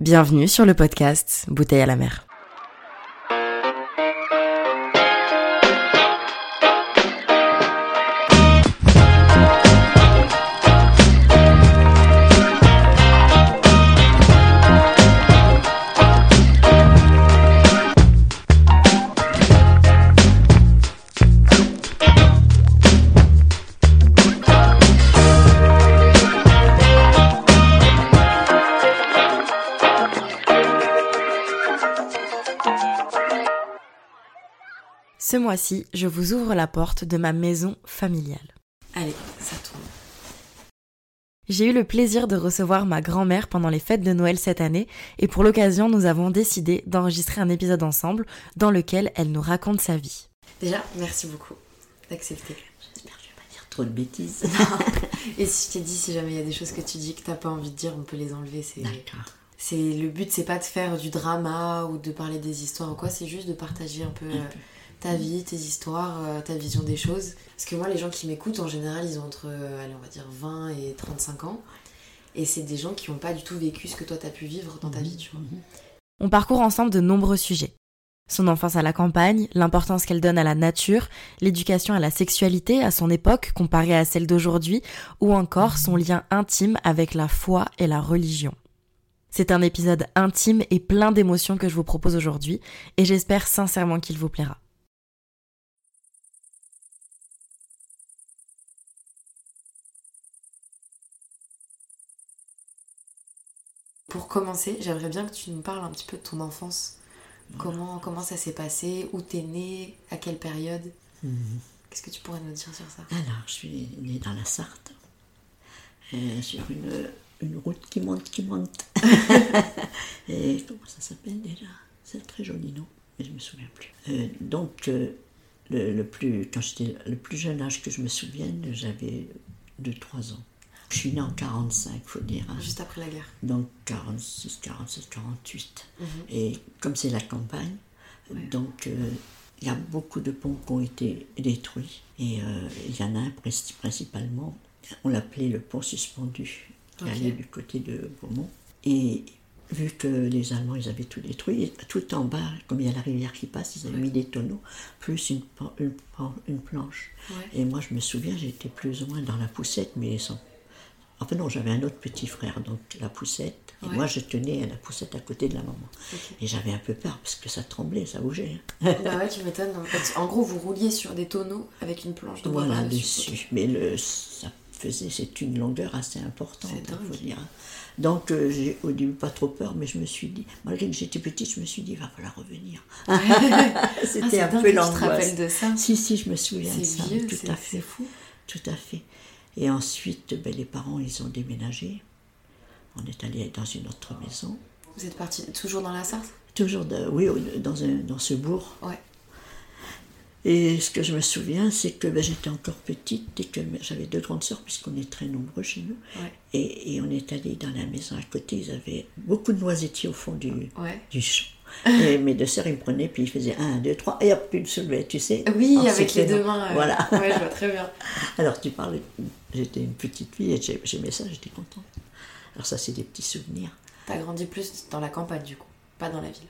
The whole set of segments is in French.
Bienvenue sur le podcast Bouteille à la mer. Ce mois-ci, je vous ouvre la porte de ma maison familiale. Allez, ça tourne. J'ai eu le plaisir de recevoir ma grand-mère pendant les fêtes de Noël cette année et pour l'occasion, nous avons décidé d'enregistrer un épisode ensemble dans lequel elle nous raconte sa vie. Déjà, merci beaucoup d'accepter. J'espère que je vais pas dire trop de bêtises. et si je t'ai dit, si jamais il y a des choses que tu dis que t'as pas envie de dire, on peut les enlever. C'est... D'accord. C'est le but, c'est pas de faire du drama ou de parler des histoires ou quoi, c'est juste de partager un peu, Un euh, peu. Ta vie, tes histoires, euh, ta vision des choses. Parce que moi, les gens qui m'écoutent, en général, ils ont entre, euh, allez, on va dire 20 et 35 ans. Et c'est des gens qui n'ont pas du tout vécu ce que toi t'as pu vivre dans ta vie, tu vois. On parcourt ensemble de nombreux sujets. Son enfance à la campagne, l'importance qu'elle donne à la nature, l'éducation à la sexualité à son époque comparée à celle d'aujourd'hui, ou encore son lien intime avec la foi et la religion. C'est un épisode intime et plein d'émotions que je vous propose aujourd'hui, et j'espère sincèrement qu'il vous plaira. Pour commencer, j'aimerais bien que tu nous parles un petit peu de ton enfance. Comment, comment ça s'est passé? Où t'es né? À quelle période? Mhm. Qu'est-ce que tu pourrais nous dire sur ça? Alors, je suis née dans la Sarthe, euh, sur une, une route qui monte, qui monte. Et comment ça s'appelle déjà? C'est très joli nom, mais je ne me souviens plus. Euh, donc, euh, le, le plus, quand j'étais le plus jeune âge que je me souvienne, j'avais 2-3 ans. Je suis née en 45, faut dire. hein. Juste après la guerre. Donc 46, 47, 48. Mhm. Et comme c'est la campagne, donc euh, il y a beaucoup de ponts qui ont été détruits. Et euh, il y en a un princi- principalement, on l'appelait le pont suspendu, qui allait du côté de Beaumont. Et vu que les Allemands, ils avaient tout détruit, tout en bas, comme il y a la rivière qui passe, ils avaient mis des tonneaux, plus une, planche. Et moi, je me souviens, j'étais plus ou moins dans la poussette, mais sans. Enfin, non, j'avais un autre petit frère, donc la poussette. Et Ouais. moi, je tenais à la poussette à côté de la maman. Et j'avais un peu peur parce que ça tremblait, ça bougeait. hein. Bah ouais, tu m'étonnes. En, fait, en gros, vous rouliez sur des tonneaux avec une planche de voilà, dessus. Mais le, ça faisait, c'est une longueur assez importante, il faut dingue. dire. Donc, euh, j'ai au début pas trop peur, mais je me suis dit, malgré que j'étais petite, je me suis dit, va falloir revenir. Ah, C'était un peu que tu te l'angoisse. rappelles de ça. Si, si, je me souviens de ça, vieux, tout à fait. fou. Tout à fait. Et ensuite, ben, les parents, ils ont déménagé. On est allé dans une autre maison. Vous êtes parti toujours dans la Sarthe? Toujours, de- oui, dans, un- dans ce bourg. Ouais. Et ce que je me souviens, c'est que ben, j'étais encore petite et que j'avais deux grandes sœurs, puisqu'on est très nombreux chez nous. Ouais. Et, et on est allé dans la maison à côté, ils avaient beaucoup de noisettiers au fond du, Ouais. du champ. Et mes deux sœurs, ils me prenaient, puis ils faisaient un, deux, trois, et hop, ils me soulevaient, tu sais. Oui, avec les deux mains. euh, Voilà. Ouais, je vois très bien. Alors tu parles, j'étais une petite fille et j'ai- j'aimais ça, j'étais contente. Alors ça, c'est des petits souvenirs. T'as grandi plus dans la campagne, du coup, pas dans la ville.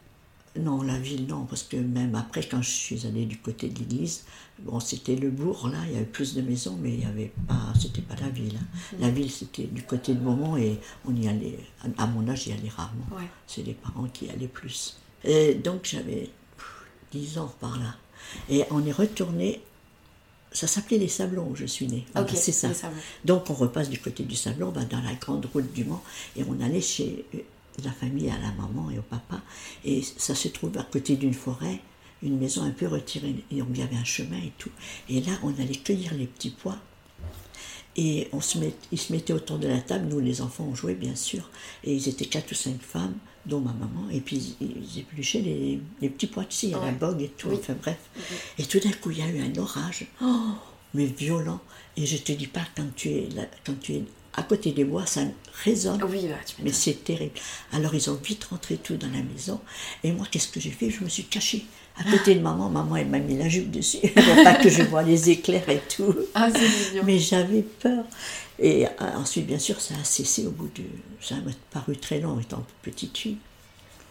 Non, la ville, non, parce que même après, quand je suis allée du côté de l'église, bon, c'était le bourg, là, il y avait plus de maisons, mais il n'y avait pas, c'était pas la ville. hein. La ville, c'était du côté de Beaumont et on y allait, à mon âge, j'y allais rarement. Ouais. C'est les parents qui y allaient plus. Et donc, j'avais pff, 10 ans par là. Et on est retourné, ça s'appelait les Sablons où je suis née. C'est ça. Donc, on repasse du côté du Sablon, ben, dans la grande route du Mans, et on allait chez euh, la famille, à la maman et au papa, et ça se trouve à côté d'une forêt, une maison un peu retirée, et donc il y avait un chemin et tout. Et là, on allait cueillir les petits pois, et on se met, ils se mettaient autour de la table, nous les enfants, on jouait bien sûr, et ils étaient quatre ou cinq femmes, dont ma maman, et puis ils, épluchaient les, les petits pois de scie à la bogue et tout, Oui. enfin bref. Et tout d'un coup, il y a eu un orage, oh, mais violent, et je te dis pas, quand tu es, là- quand tu es à côté des bois, ça résonne. Oui, bah, Mais c'est terrible. Alors ils ont vite rentré tout dans la maison. Et moi, qu'est-ce que j'ai fait? Je me suis cachée à côté de maman. Maman, elle m'a mis la jupe dessus. Ne pas que je vois les éclairs et tout. Ah, c'est mignon. Mais j'avais peur. Et euh, ensuite, bien sûr, ça a cessé au bout de... Ça m'a paru très long étant petite fille.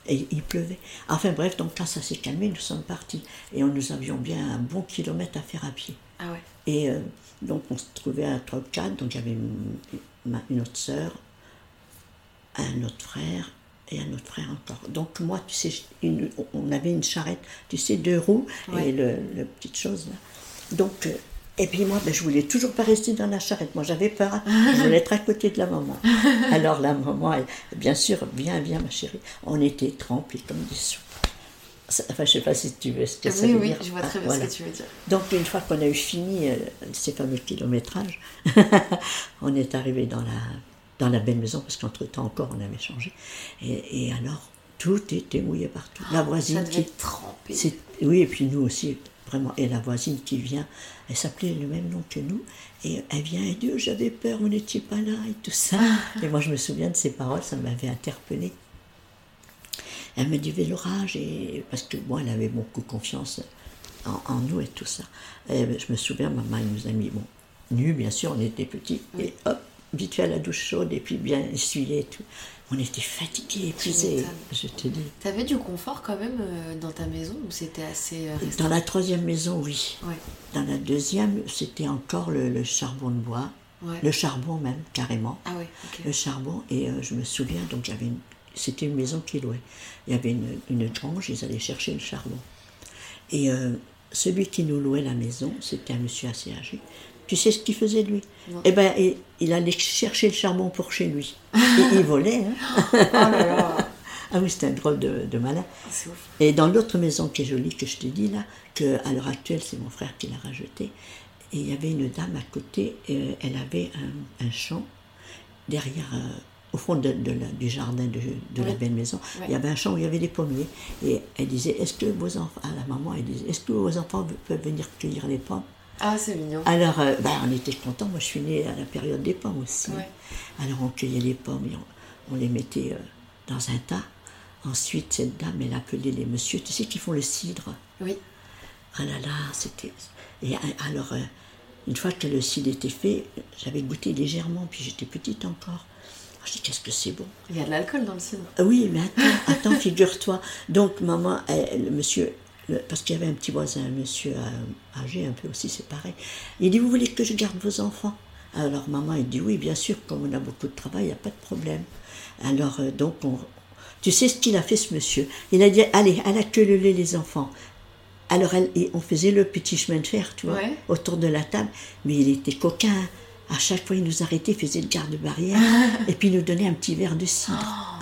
Et il pleuvait. Enfin bref, donc quand ça s'est calmé, nous sommes partis. Et on, nous avions bien un bon kilomètre à faire à pied. Ah ouais. Et euh, donc on se trouvait à quatre, donc j'avais une, ma- une autre sœur, un autre frère et un autre frère encore. Donc moi, tu sais, une- on avait une charrette, tu sais, deux roues Ouais. et le, le petite chose là. Donc, euh, et puis moi, ben, je voulais toujours pas rester dans la charrette. Moi, j'avais peur. hein. Je voulais être à côté de la maman. Alors la maman, elle, bien sûr, viens, viens, ma chérie. On était trempés comme des sous. Ça- Enfin, je sais pas si tu veux ce que ça Oui, veut oui, dire. je vois Ah, très bien voilà. ce que tu veux dire. Donc une fois qu'on a eu fini euh, ces fameux kilométrages, on est arrivé dans la, dans la belle maison, parce qu'entre-temps encore on avait changé. Et, et alors, tout était mouillé partout. La Ça voisine devait qui... trempé. Oui, et puis nous aussi, vraiment. Et la voisine qui vient, elle s'appelait le même nom que nous. Et elle vient, et Dieu, j'avais peur, vous n'étiez pas là, et tout ça. Et moi, je me souviens de ces paroles, ça m'avait interpellée. Elle me dit, l'orage, et parce que moi, elle avait beaucoup confiance en, en nous et tout ça. Et je me souviens, maman, elle nous a mis, bon, nus, bien sûr, on était petits, et hop, vite fait à la douche chaude, et puis bien essuyé et tout. On était fatigués, épuisés, je te dis. T'avais du confort quand même euh, dans ta maison ou c'était assez euh, restreint Dans la troisième maison, oui. Ouais. Dans la deuxième, c'était encore le, le charbon de bois, Ouais. le charbon même, carrément. Ah. Le charbon, et euh, je me souviens, donc j'avais une- c'était une maison qui louait. Il y avait une, une grange, ils allaient chercher le charbon. Et euh, celui qui nous louait la maison, c'était un monsieur assez âgé. Tu sais ce qu'il faisait lui? Non. Eh ben, il, il allait chercher le charbon pour chez lui. Et il volait. hein. Oh là là, Ah oui, c'était un drôle de, de malin. Et dans l'autre maison qui est jolie, que je te dis là, que à l'heure actuelle, c'est mon frère qui l'a rajetée, et il y avait une dame à côté, et elle avait un, un champ derrière, euh, au fond de, de la- du jardin de, de la belle maison. Il y avait un champ où il y avait des pommiers. Et elle disait, est-ce que vos enfants, à la maman, elle disait, est-ce que vos enfants peuvent venir cueillir les pommes? Ah, c'est mignon. alors, euh, ben, on était contents. Moi, je suis née à la période des pommes aussi. Alors, on cueillait les pommes et on, on les mettait euh, dans un tas. Ensuite, cette dame, elle appelait les messieurs, tu sais, qui font le cidre? Oui. Ah là là, c'était. Et a- alors, euh, une fois que le cidre était fait, j'avais goûté légèrement, puis j'étais petite encore. Ah, Je dis, qu'est-ce que c'est bon Il y a de l'alcool dans le cidre. ah Oui, mais attends, attends, figure-toi. Donc, maman, elle- le monsieur, le- parce qu'il y avait un petit voisin, un monsieur euh, âgé un peu aussi, c'est pareil. Il dit, vous voulez que je garde vos enfants? Alors, maman, elle dit, oui, bien sûr, comme on a beaucoup de travail, il n'y a pas de problème. Alors, euh, donc, on, tu sais ce qu'il a fait, ce monsieur? Il a dit, allez, à la queue le lait, les enfants. Alors, elle- on faisait le petit chemin de fer, tu vois, Ouais. autour de la table. Mais il était coquin. À chaque fois, il nous arrêtait, il faisait le garde-barrière, et puis il nous donnait un petit verre de cidre.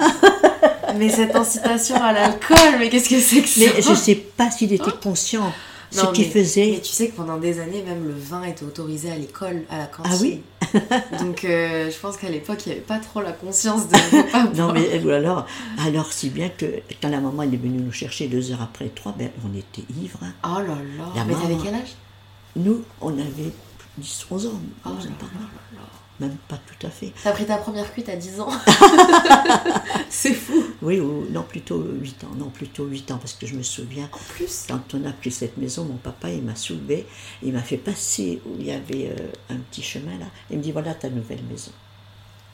Mais cette incitation à l'alcool, mais qu'est-ce que c'est que ça Mais je ne sais pas s'il était conscient ce qu'il faisait. Mais tu sais que pendant des années, même le vin était autorisé à l'école, à la cantine. Ah oui Donc euh, je pense qu'à l'époque, il n'y avait pas trop la conscience de pas Non, mais ou alors, alors si bien que quand la maman elle est venue nous chercher deux heures après trois, ben, on était ivres. hein. Oh là là. La mais t'avais quel âge? Nous, on avait 10, 11 ans, Oh 11 là ans par là. là là. Même pas tout à fait. T'as pris ta première cuite à 10 ans C'est fou. Oui, ou, non, plutôt 8 ans. Non, plutôt 8 ans, parce que je me souviens, En plus. quand on a pris cette maison, mon papa, il m'a soulevé, il m'a fait passer où il y avait euh, un petit chemin là. Il me dit, voilà ta nouvelle maison.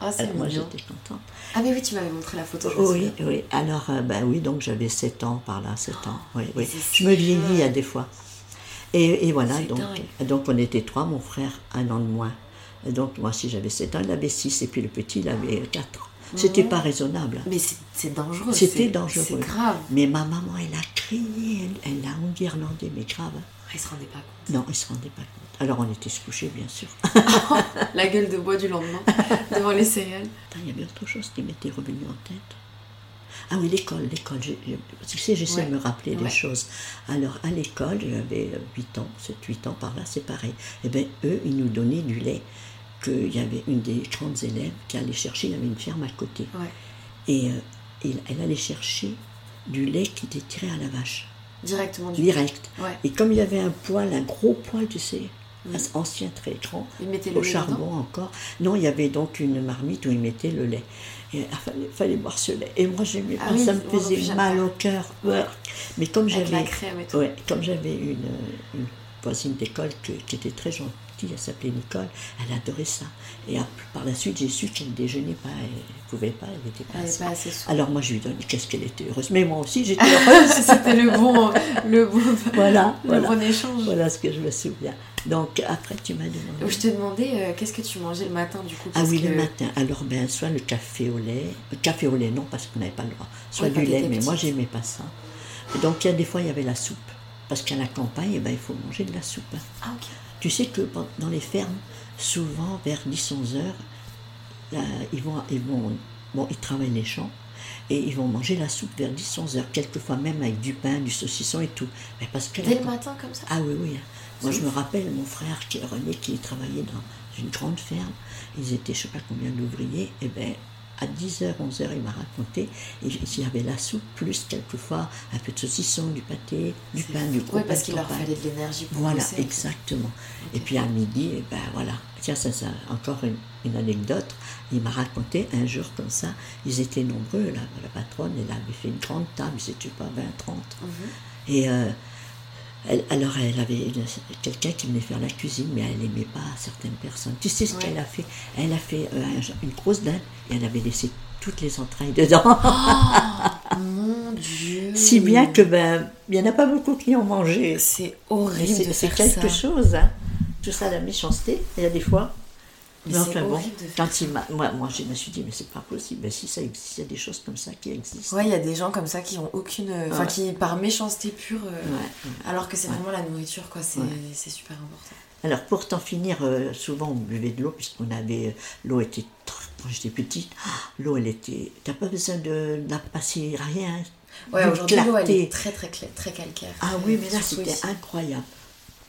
Ah, c'est Alors moi j'étais contente. Ah, mais oui, tu m'avais montré la photo. je Oui, oui. Alors, euh, ben oui, donc j'avais 7 ans par là, 7 ans. Oui, oui. Je me vieillis à des fois. Et, et voilà, donc, on était trois, mon frère un an de moins. Et donc moi si j'avais 7 ans, il avait 6 et puis le petit il avait 4. C'était pas raisonnable. Mais c'est dangereux. C'était dangereux. C'est grave. Mais ma maman, elle a crié, elle, elle a enguirlandé, mais grave. hein. Ah, se rendait pas compte. Non, il se rendait pas compte. Alors on était se coucher, bien sûr. La gueule de bois du lendemain, devant les céréales. Il y avait autre chose qui m'était revenu en tête. Ah oui, l'école, l'école. Tu sais, j'essaie Ouais. de me rappeler Ouais. des choses. Alors, à l'école, j'avais 8 ans, 7-8 ans par là, c'est pareil. Eh bien, eux, ils nous donnaient du lait. Qu'il y avait une des grandes élèves qui allait chercher, il y avait une ferme à côté. Ouais. Et euh, elle allait chercher du lait qui était tiré à la vache, Directement du direct. Et comme il y avait un poêle, un gros poêle, tu sais, ancien, très grand, au charbon encore. Non, il y avait donc une marmite où ils mettaient le lait. Il fallait, fallait boire ce lait. Et moi, j'aimais Ah pas, oui, ça me faisait mal au cœur. Ouais. Mais comme j'avais ouais, comme une, une voisine d'école qui était très gentille, elle s'appelait Nicole, elle adorait ça. Et par la suite, j'ai su qu'elle ne déjeunait pas, elle ne pouvait pas, elle n'était pas Elle assez. pas assez. Alors moi, je lui donne, qu'est-ce qu'elle était heureuse. Mais moi aussi, j'étais heureuse. C'était le bon, le bon, voilà, le voilà. bon échange. Voilà ce que je me souviens. Donc après, tu m'as demandé. Je te demandais euh, qu'est-ce que tu mangeais le matin du coup Ah oui, que- le matin. Alors, ben, soit le café au lait. Le café au lait, non, parce qu'on n'avait pas le droit. Soit Oui, du lait, mais moi, petite. j'aimais pas ça. Donc, il y a des fois, il y avait la soupe. Parce qu'à la campagne, eh ben, il faut manger de la soupe. Ah ok. Tu sais que pen- dans les fermes, souvent, vers 10-11 heures, là, ils, vont, ils, vont, bon, ils travaillent les champs. Et ils vont manger la soupe vers 10-11 heures, quelquefois même avec du pain, du saucisson et tout. Mais parce que Dès le matin comme ça? Ah oui, oui. Moi, je me rappelle mon frère qui est René, qui travaillait dans une grande ferme. Ils étaient, je ne sais pas combien d'ouvriers. Et bien, à 10h, 11h, il m'a raconté. Il y avait la soupe, plus quelquefois un peu de saucisson, du pâté, du pain, du Oui, pain parce qu'il leur fallait de l'énergie pour Voilà, exactement. Et puis à midi, et ben voilà. Tiens, ça, ça encore une, une anecdote. Il m'a raconté un jour comme ça, ils étaient nombreux, la, la patronne, elle avait fait une grande table, ils étaient pas 20, 30. Mhm. Et euh, elle- alors elle avait quelqu'un qui venait faire la cuisine, mais elle n'aimait pas certaines personnes. Tu sais ce Ouais. qu'elle a fait? Elle a fait euh, un- une grosse dinde et elle avait laissé toutes les entrailles dedans. Mon Dieu. si bien que ben, il n'y en a pas beaucoup qui ont mangé. C'est horrible C'est quelque ça. chose, hein. Tout ça, la méchanceté, il y a des fois. Mais de faire quand il m'a- moi, moi, je me suis dit, mais c'est pas possible. Mais si ça existe, il y a des choses comme ça qui existent. Ouais, il y a des gens comme ça qui ont aucune. Enfin, Ouais. qui par méchanceté pure. euh, Ouais. Alors que c'est vraiment la nourriture, quoi. C'est super important. Alors, pour t'en finir, euh, souvent on buvait de l'eau, puisqu'on avait. euh, l'eau était. Quand j'étais petite, l'eau, elle était. T'as pas besoin de, de la passer rien. Ouais, aujourd'hui, l'eau, elle est très, très, très calcaire. Ah oui, mais là, c'était incroyable.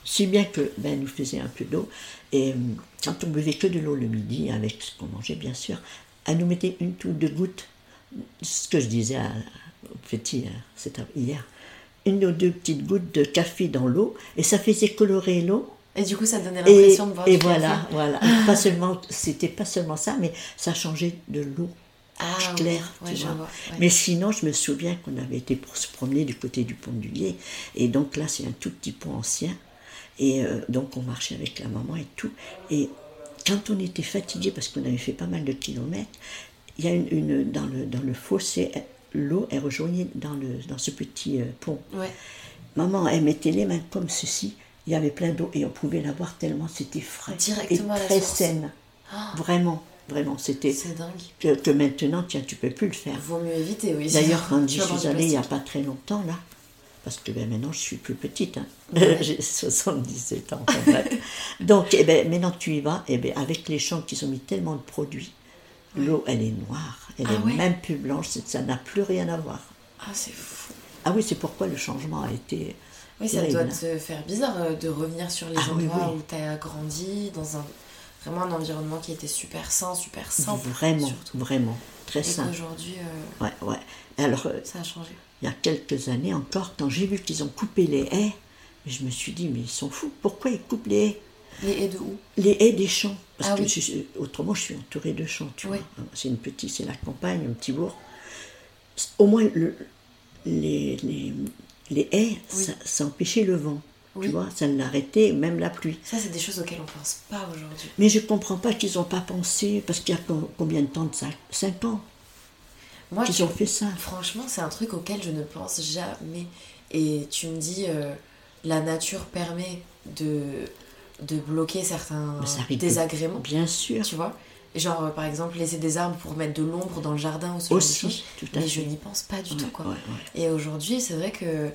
Si bien que, ben, nous faisait un peu d'eau. Et euh, quand on buvait que de l'eau le midi, avec ce qu'on mangeait, bien sûr, elle nous mettait une ou deux gouttes. Ce que je disais à, au petit, hein, c'était hier. Une ou deux petites gouttes de café dans l'eau, et ça faisait colorer l'eau. Et du coup, ça donnait l'impression de boire et du voilà, café. voilà. Pas seulement, c'était pas seulement ça, mais ça changeait de l'eau Ah, claire, ouais, tu vois. vois, ouais. Mais sinon, je me souviens qu'on avait été pour se promener du côté du pont du Lier. Et donc là, c'est un tout petit pont ancien. Et euh, donc, on marchait avec la maman et tout. Et quand on était fatigué, parce qu'on avait fait pas mal de kilomètres, il y a une, une- dans, le, dans le fossé, l'eau est rejoignée dans, le, dans ce petit euh, pont. Ouais. Maman, elle mettait les mains comme ceci. Il y avait plein d'eau et on pouvait la boire tellement c'était frais Directement et très saine. Vraiment, vraiment, c'était C'est dingue. que, que maintenant, tiens, tu peux plus le faire. Vaut mieux éviter, oui. D'ailleurs, quand boire suis allée il n'y a pas très longtemps, là, parce que ben, maintenant je suis plus petite, hein. Ouais. j'ai 77 ans. enfin, bref. Donc, eh ben, maintenant tu y vas, eh ben, avec les champs qui ont mis tellement de produits, l'eau elle est noire, elle Ah est ouais même plus blanche, ça n'a plus rien à voir. Ah, c'est fou. Ah oui, c'est pourquoi le changement a été. Oui, ça doit te faire bizarre euh, de revenir sur les Ah endroits oui. où tu as grandi, dans un vraiment un environnement qui était super sain, super simple. Vraiment, surtout. vraiment, très Et simple. qu'aujourd'hui, euh, Ouais, ouais. Alors, euh, ça a changé. il y a quelques années encore, quand j'ai vu qu'ils ont coupé les haies, je me suis dit, mais ils sont fous, pourquoi ils coupent les haies Les haies de où? Les haies des champs. Parce Ah que oui. je suis- autrement, je suis entourée de champs, tu Oui. vois. C'est une petite, c'est la campagne, un petit bourg. Au moins, le- les, les, les haies, Oui. ça, ça empêchait le vent. Tu vois, ça l'a arrêté, même la pluie. Ça, c'est des choses auxquelles on pense pas aujourd'hui. Mais je comprends pas qu'ils n'ont pas pensé, parce qu'il y a co- combien de temps de ça? 5 ans Moi, qu'ils ont fait ça. franchement, c'est un truc auquel je ne pense jamais. Et tu me dis, euh, la nature permet de, de bloquer certains Mais désagréments. Bien sûr. Tu vois Genre, euh, par exemple, laisser des arbres pour mettre de l'ombre dans le jardin ou ce genre de Aussi, choses. tout à Mais fait. je n'y pense pas du Ouais, tout, quoi. ouais, ouais. Et aujourd'hui, c'est vrai que.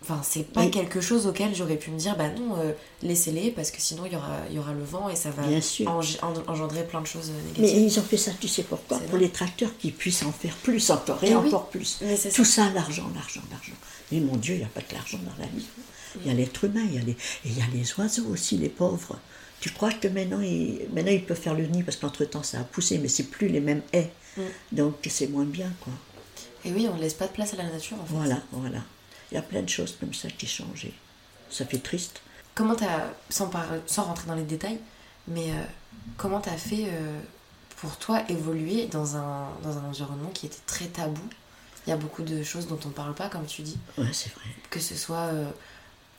Enfin, c'est pas quelque chose auquel j'aurais pu me dire, bah non, euh, laissez-les, parce que sinon il y aura, y aura le vent et ça va Bien sûr. eng- en- engendrer plein de choses euh, Mais négatives. ils ont fait ça, tu sais pourquoi? Pour vrai. les tracteurs qui puissent en faire plus encore et oui. encore plus. Mais Tout ça, l'argent, l'argent, l'argent. Mais mon Dieu, il n'y a pas que l'argent dans la vie. Il y a l'être humain, il y a les, et il y a les oiseaux aussi, les pauvres. Tu crois que maintenant, ils, maintenant ils peuvent faire le nid parce qu'entre-temps ça a poussé, mais c'est plus les mêmes haies. Mm. Donc c'est moins bien, quoi. Et oui, on ne laisse pas de place à la nature en fait. Voilà, voilà. Il y a plein de choses comme ça qui changent. Ça fait triste. Comment t'as, sans, par- sans rentrer dans les détails, mais euh, comment t'as fait euh, pour toi évoluer dans un, dans un environnement qui était très tabou Il y a beaucoup de choses dont on ne parle pas, comme tu dis, Ouais, c'est vrai. que ce soit euh,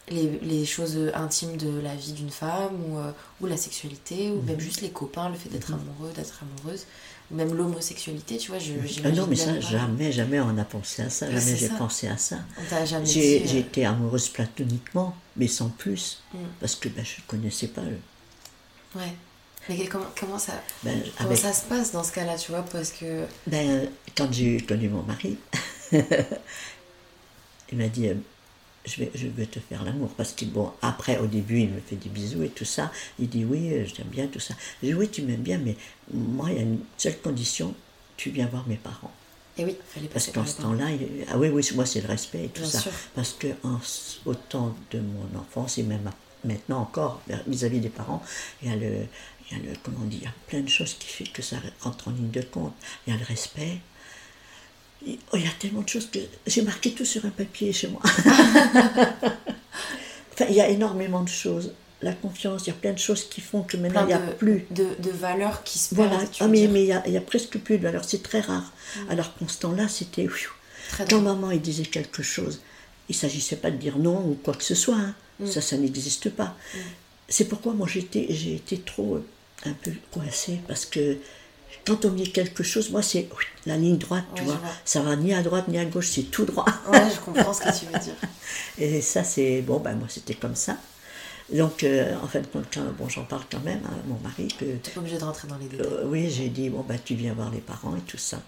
les, les choses intimes de la vie d'une femme, ou, euh, ou la sexualité, ou même juste les copains, le fait d'être amoureux, d'être amoureuse, ou même l'homosexualité, tu vois. Je, Ah non, mais ça, pas. jamais, jamais on a pensé à ça. Ouais, Jamais j'ai pensé à ça. J'ai euh, été amoureuse platoniquement, mais sans plus. Mm. Parce que ben, je ne connaissais pas. le- Ouais. Mais comment, comment, ça, Ben, comment avec- ça se passe dans ce cas-là, tu vois Parce que. Ben, quand j'ai connu mon mari, il m'a dit euh, je vais, je vais te faire l'amour. Parce que, bon, après, au début, il me fait des bisous et tout ça. Il dit Oui, euh, je t'aime bien, tout ça. Je dis Oui, tu m'aimes bien, mais moi, il y a une seule condition tu viens voir mes parents. Et oui, fallait Parce qu'en ce temps-là, il- ah oui, oui, moi, c'est le respect et tout Bien ça. sûr. Parce que en, au temps de mon enfance, et même maintenant encore, vis-à-vis des parents, il y a le. Il y a le, comment a plein de choses qui fait que ça rentre en ligne de compte. Il y a le respect, il oh, il y a tellement de choses que j'ai marqué tout sur un papier chez moi. enfin, il y a énormément de choses. La confiance, il y a plein de choses qui font que maintenant Plein il n'y a de, plus. de, de valeurs qui se Voilà, perdent. ah, mais dire. mais il y a, il y a presque plus de valeur, c'est très rare. Alors qu'en ce temps-là, c'était. Quand maman il disait quelque chose, il ne s'agissait pas de dire non ou quoi que ce soit. hein. Ça, ça n'existe pas. C'est pourquoi moi j'ai été trop euh, un peu coincée parce que quand on me dit quelque chose, moi c'est oui, la ligne droite, tu Ouais, vois. vois. Ça va ni à droite ni à gauche, c'est tout droit. Ouais, je comprends ce que tu veux dire. Et ça, c'est. Bon, ben moi c'était comme ça. Donc, euh, en fin de compte, quand- bon, j'en parle quand même à mon mari que T'es pas obligé de rentrer dans les détails. euh, oui, j'ai dit, bon, bah, tu viens voir les parents et tout ça.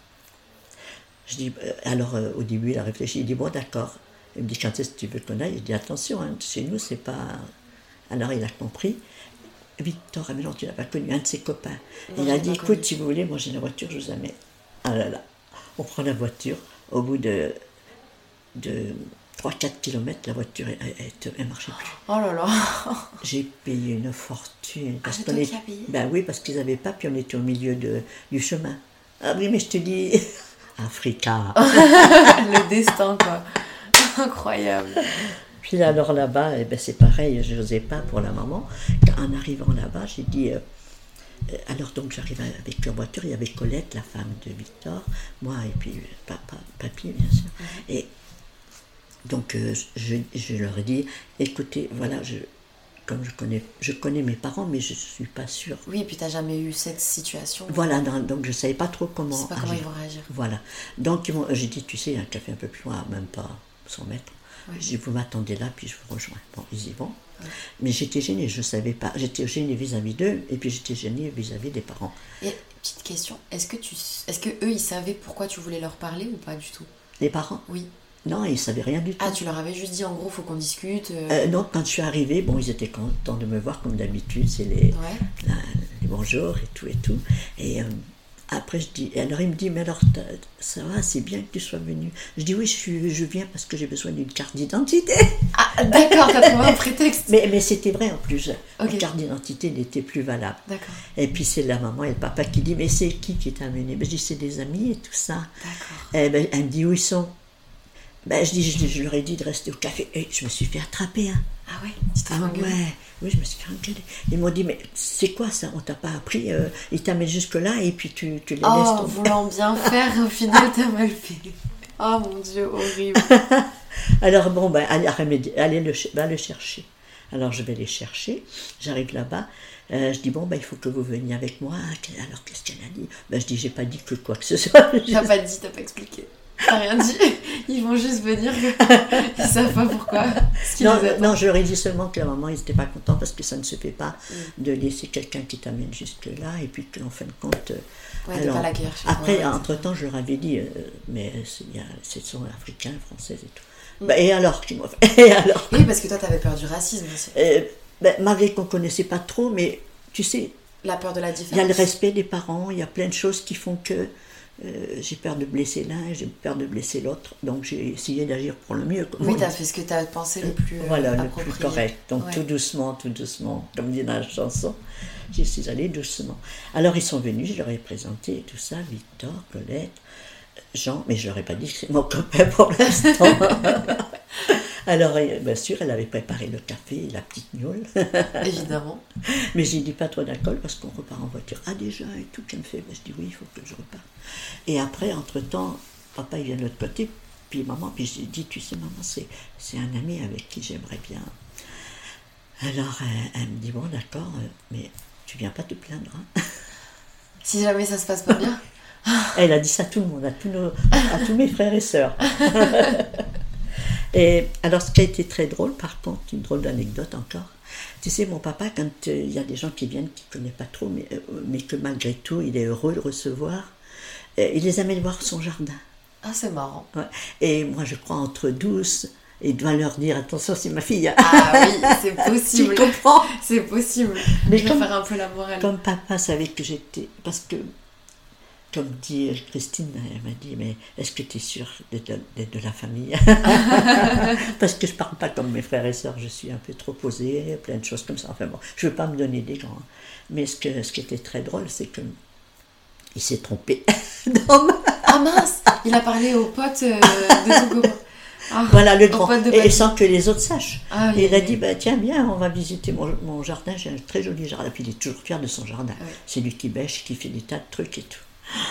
Je dis, euh, alors au début, il a réfléchi, il dit, bon, d'accord. Il me dit, quand est-ce que tu veux qu'on aille? Je dis, attention, hein, chez nous, c'est pas. Alors il a compris. Victor, ah, non, tu n'as pas connu un de ses copains. Non, il a dit, écoute, si vous voulez, moi j'ai la voiture, je vous amène. Ah là là, on prend la voiture. Au bout de, de 3-4 km, la voiture, elle, elle marchait plus. Oh là là. J'ai payé une fortune. Parce c'est qu'on est- Ben oui, parce qu'ils n'avaient pas, puis on était au milieu de, du chemin. Ah oui, mais je te dis, Africa. le destin, quoi. Incroyable. Puis alors là-bas, eh ben, c'est pareil, je n'osais pas pour la maman. En arrivant là-bas, j'ai dit. euh, euh, alors donc j'arrive avec leur voiture, il y avait Colette, la femme de Victor, moi et puis euh, papa, papy bien sûr. Et donc euh, je, je leur ai dit, écoutez, voilà, je, comme je connais, je connais mes parents, mais je ne suis pas sûre. Oui, et puis t'as jamais eu cette situation. Voilà, donc je ne savais pas trop Tu comment sais pas comment ils vont réagir. Voilà. Donc j'ai dit, tu sais, il y a un café un peu plus loin, même pas 100 mètres. J'ai dit, vous m'attendez là, puis je vous rejoins. Bon, ils y vont. Mais j'étais gênée, je ne savais pas. J'étais gênée vis-à-vis d'eux, et puis j'étais gênée vis-à-vis des parents. Et petite question, est-ce que tu, est-ce que eux ils savaient pourquoi tu voulais leur parler ou pas du tout? Les parents? Oui. Non, ils ne savaient rien du tout. Ah, tu leur avais juste dit en gros, faut qu'on discute. euh, Euh, non, quand je suis arrivée, bon, ils étaient contents de me voir comme d'habitude, c'est les, Ouais. la- les bonjours et tout et tout. Et euh, après, je dis, et alors il me dit, mais alors ça va, c'est bien que tu sois venu. Je dis, oui, je, suis, je viens parce que j'ai besoin d'une carte d'identité. Ah, d'accord, t'as trouvé un prétexte. Mais, mais c'était vrai en plus, la carte d'identité n'était plus valable. D'accord, Et puis c'est la maman et le papa qui dit, mais c'est qui qui t'a amené? Ben, Je dis, c'est des amis et tout ça. d'accord. Eh ben, elle me dit, où ils sont? Ben, je, dis, je, je leur ai dit de rester au café. Et je me suis fait attraper. Hein. Ah ouais, tu t'es Ah ouais, oui, je me suis fait engueuler. Ils m'ont dit, mais c'est quoi ça? On t'a pas appris euh, Ils t'amènent jusque-là et puis tu, tu les laisses Oh, tomber. voulant bien faire, au final t'as mal fait. Oh mon dieu, horrible. Alors bon, ben, allez, allez le chercher. Alors je vais les chercher, j'arrive là-bas, euh, je dis bon, ben, il faut que vous veniez avec moi. Alors qu'est-ce qu'elle a dit? Ben, Je dis j'ai pas dit que quoi que ce soit. T'as pas dit, t'as pas expliqué. T'as rien dit. Ils vont juste venir. Ils savent pas pourquoi. Non, non, je leur ai dit seulement que la maman, ils n'étaient pas contents parce que ça ne se fait pas Mm. de laisser quelqu'un qui t'amène jusque là et puis qu'en fin de compte. euh, Ouais, de pas l'accueillir chez Après, ouais, entre-temps, je leur avais dit, euh, mais c'est- il y a- sont africains, françaises et tout. Mm. Bah, et alors, tu fait- Et alors Oui, parce que toi, t'avais peur du racisme aussi. Euh, ben, Malgré qu'on ne connaissait pas trop, mais tu sais, La peur de la il y a différence. le respect des parents, il y a plein de choses qui font que euh, j'ai peur de blesser l'un, j'ai peur de blesser l'autre. Donc j'ai essayé d'agir pour le mieux. Oui, t'as fait ce que t'as pensé le plus euh, Voilà, le plus correct. Donc Ouais. tout doucement, tout doucement, comme dit dans la chanson, j'y suis allée doucement. Alors ils sont venus, je leur ai présenté tout ça, Victor, Colette, Jean, mais je leur ai pas dit que c'est mon copain pour l'instant. Alors, bien sûr, elle avait préparé le café, la petite gnôle. Évidemment. Mais j'ai dit pas trop d'alcool parce qu'on repart en voiture. Ah déjà et tout, qu'elle me fait. Ben, je dis oui, il faut que je reparte. Et après, entre-temps, papa il vient de l'autre côté, puis maman, puis j'ai dit, tu sais maman, c'est, c'est un ami avec qui j'aimerais bien. Alors elle, elle me dit, bon d'accord, euh, mais tu viens pas te plaindre. hein. Si jamais ça se passe pas bien. Elle a dit ça à tout le monde, à tous, nos- à tous mes frères et sœurs. et alors, ce qui a été très drôle, par contre, une drôle d'anecdote encore, tu sais, mon papa, quand euh, il y a des gens qui viennent, qui ne connaissent pas trop, mais, euh, mais que malgré tout, il est heureux de recevoir, euh, il les amène voir son jardin. Ah, c'est marrant. Ouais. Et moi, je crois entre douce, il doit leur dire, attention, c'est ma fille. Ah oui, c'est tu possible. comprends? C'est possible. Mais je vais comme- faire un peu la morale. Comme papa savait que j'étais. Parce que, comme dit Christine, elle m'a dit Mais est-ce que tu es sûre d'être de, la famille Parce que je parle pas comme mes frères et sœurs, je suis un peu trop posée, plein de choses comme ça. Enfin bon, je veux pas me donner des grands. Mais ce, que, ce qui était très drôle, c'est que. Il s'est trompé d'homme. Ah mince Il a parlé aux potes euh, de copain. Ah, Voilà le grand. Et, sans que les autres sachent. Ah, et il a oui. dit bah, Tiens, bien, on va visiter mon, mon jardin. J'ai un très joli jardin. Puis il est toujours fier de son jardin. C'est lui qui bêche, qui fait des tas de trucs et tout.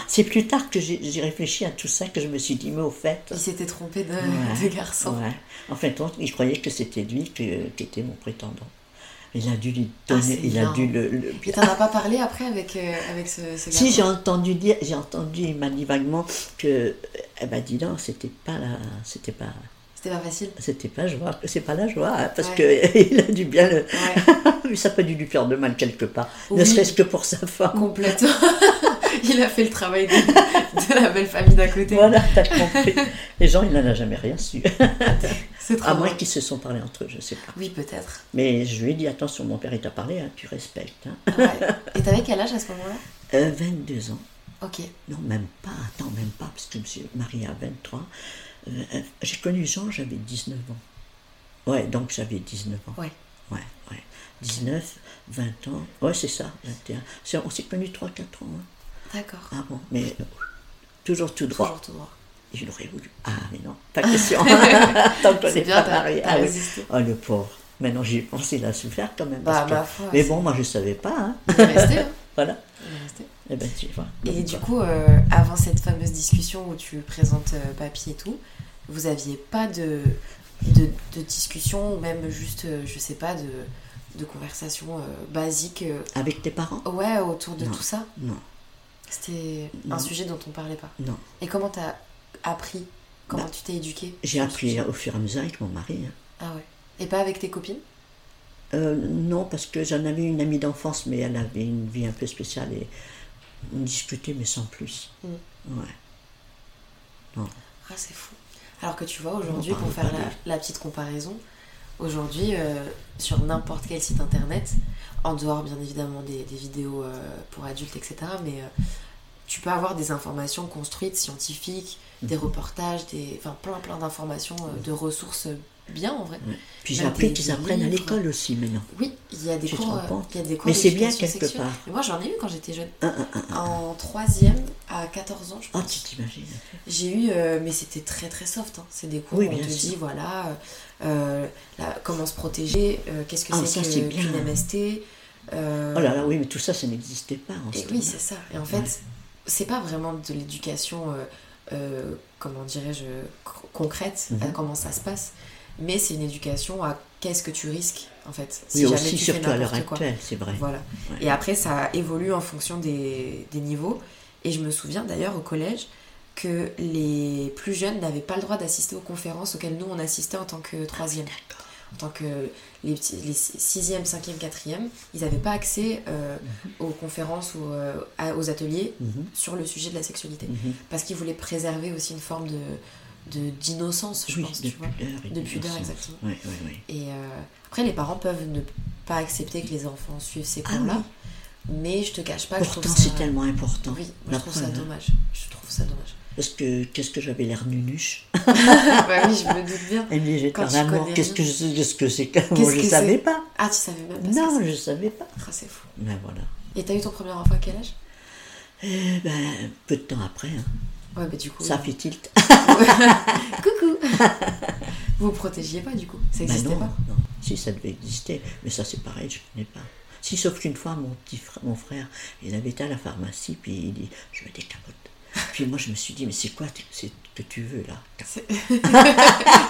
C'est plus tard que j'ai réfléchi à tout ça que je me suis dit Mais au fait. Il s'était trompé de, Ouais, de garçon. ouais. En fin de compte, il croyait que c'était lui que- qui était mon prétendant. Il a dû lui Ah, donner, il a dû le. le- Et t'en as pas parlé après avec, euh, avec ce, ce garçon Si j'ai entendu dire, j'ai entendu, il m'a dit vaguement que, elle m'a dit non, c'était pas la, c'était pas, C'était pas facile. c'était pas joie, c'est pas la joie, hein, parce Ouais. que il a dû bien le, Ouais, mais ça pas dû lui faire de mal quelque part, Oui. ne serait-ce que pour sa femme. complètement. Il a fait le travail de, de la belle famille d'à côté. Voilà, t'as compris. Les gens, il n'en a jamais rien su. C'est trop À moins qu'ils se sont parlé entre eux, je sais pas. Oui, peut-être. Mais je lui ai dit, attention, mon père, il t'a parlé, hein, tu respectes. hein. Ouais. Et t'avais quel âge à ce moment-là? Euh, 22 ans. Ok. Non, même pas, attends, même pas, parce que je me suis mariée à 23. Euh, euh, j'ai connu Jean, j'avais 19 ans. Ouais, donc j'avais 19 ans. Ouais. Ouais, ouais. 19, 20 ans. Ouais, c'est ça, 21. C'est- On s'est connus 3-4 ans. hein. D'accord. Ah bon, mais toujours tout droit. Toujours tout droit. Il aurait voulu. Ah, mais non, pas question. Tant qu'on C'est n'est pas t'as Ah oui. Oh, le pauvre. Maintenant, j'y ai pensé, il a souffert quand même. Bah, parce que- Mais bon, moi, je ne savais pas. Hein. Il est resté, hein. Voilà. Il est resté. Eh ben, tu vois. Et du coup, euh, avant cette fameuse discussion où tu présentes euh, papy et tout, vous aviez pas de, de, de discussion ou même juste, euh, je sais pas, de, de conversation euh, basique Avec tes parents? Ouais, autour de Non. tout ça? Non, C'était un sujet dont on parlait pas. non. Et comment t'as appris Comment Bah, tu t'es éduqué J'ai appris au fur et à mesure avec mon mari. hein. Ah ouais. Et pas avec tes copines? Euh, non, parce que j'en avais une amie d'enfance, mais elle avait une vie un peu spéciale et on discutait, mais sans plus. Mm. Ouais. Non. Ah, c'est fou. Alors que tu vois, aujourd'hui, pour faire la petite comparaison, aujourd'hui, euh, sur n'importe quel site internet, en dehors bien évidemment des, des vidéos euh, pour adultes, etc., mais euh, tu peux avoir des informations construites, scientifiques, des Mhm. reportages, des, enfin plein plein d'informations, euh, de ressources bien en vrai. Ouais. Puis j'ai appris qu'ils apprennent à l'école aussi maintenant. Oui, il y a des Tu cours, euh, il y a des cours Mais c'est bien quelque sexuelle. part. Et moi j'en ai eu quand j'étais jeune. Un, un, un, un. En troisième à 14 ans, je Oh, pense. tu t'imagines J'ai eu, euh, mais c'était très très soft. hein. C'est des cours Oui, où on te sûr. dit voilà euh, comment se protéger, euh, qu'est-ce que Ah, c'est que- qu'une MST. Oh là là, oui, mais tout ça, ça n'existait pas en et ce oui, c'est ça. Et en fait, Ouais. c'est pas vraiment de l'éducation comment dirais-je, concrète à Mhm. comment ça se passe, mais c'est une éducation à qu'est-ce que tu risques, en fait, Oui, aussi, surtout à l'heure actuelle, c'est vrai. Voilà. Ouais. Et après, ça évolue en fonction des, des niveaux. Et je me souviens d'ailleurs au collège que les plus jeunes n'avaient pas le droit d'assister aux conférences auxquelles nous on assistait en tant que troisième. En tant que les, petits- les sixième, cinquième, quatrième, ils n'avaient pas accès euh, aux conférences ou euh, à- aux ateliers Mhm. sur le sujet de la sexualité. Mhm. Parce qu'ils voulaient préserver aussi une forme de de- d'innocence, je Oui, pense, de tu vois. pudeur. De pudeur, exactement. Oui, oui, oui. Et euh, après, les parents peuvent ne pas accepter que les enfants suivent ces Ah cours-là. oui. Mais je te cache pas que je Pourtant, ça... c'est tellement important. Oui, je trouve ça hein. dommage. Je trouve ça dommage. Parce que qu'est-ce que j'avais l'air nunuche? bah oui, je me doute bien. Elle me connais Qu'est-ce que qu'est-ce que c'est que je que savais c'est pas. Ah, tu savais même pas Non, ça je savais pas. Ah, c'est fou. Mais voilà. Et t'as eu ton premier enfant à quel âge? Eh ben, peu de temps après, hein, Ouais, bah du coup... ça fait tilt. Coucou Vous vous protégiez pas, du coup? Ça Ben existait non, pas? non. Si, ça devait exister. Mais ça, c'est pareil, je ne connais pas. Si, sauf qu'une fois, mon petit frère, mon frère, il avait été à la pharmacie, puis il dit, je veux des capotes. Puis moi, je me suis dit, mais c'est quoi que tu veux, là?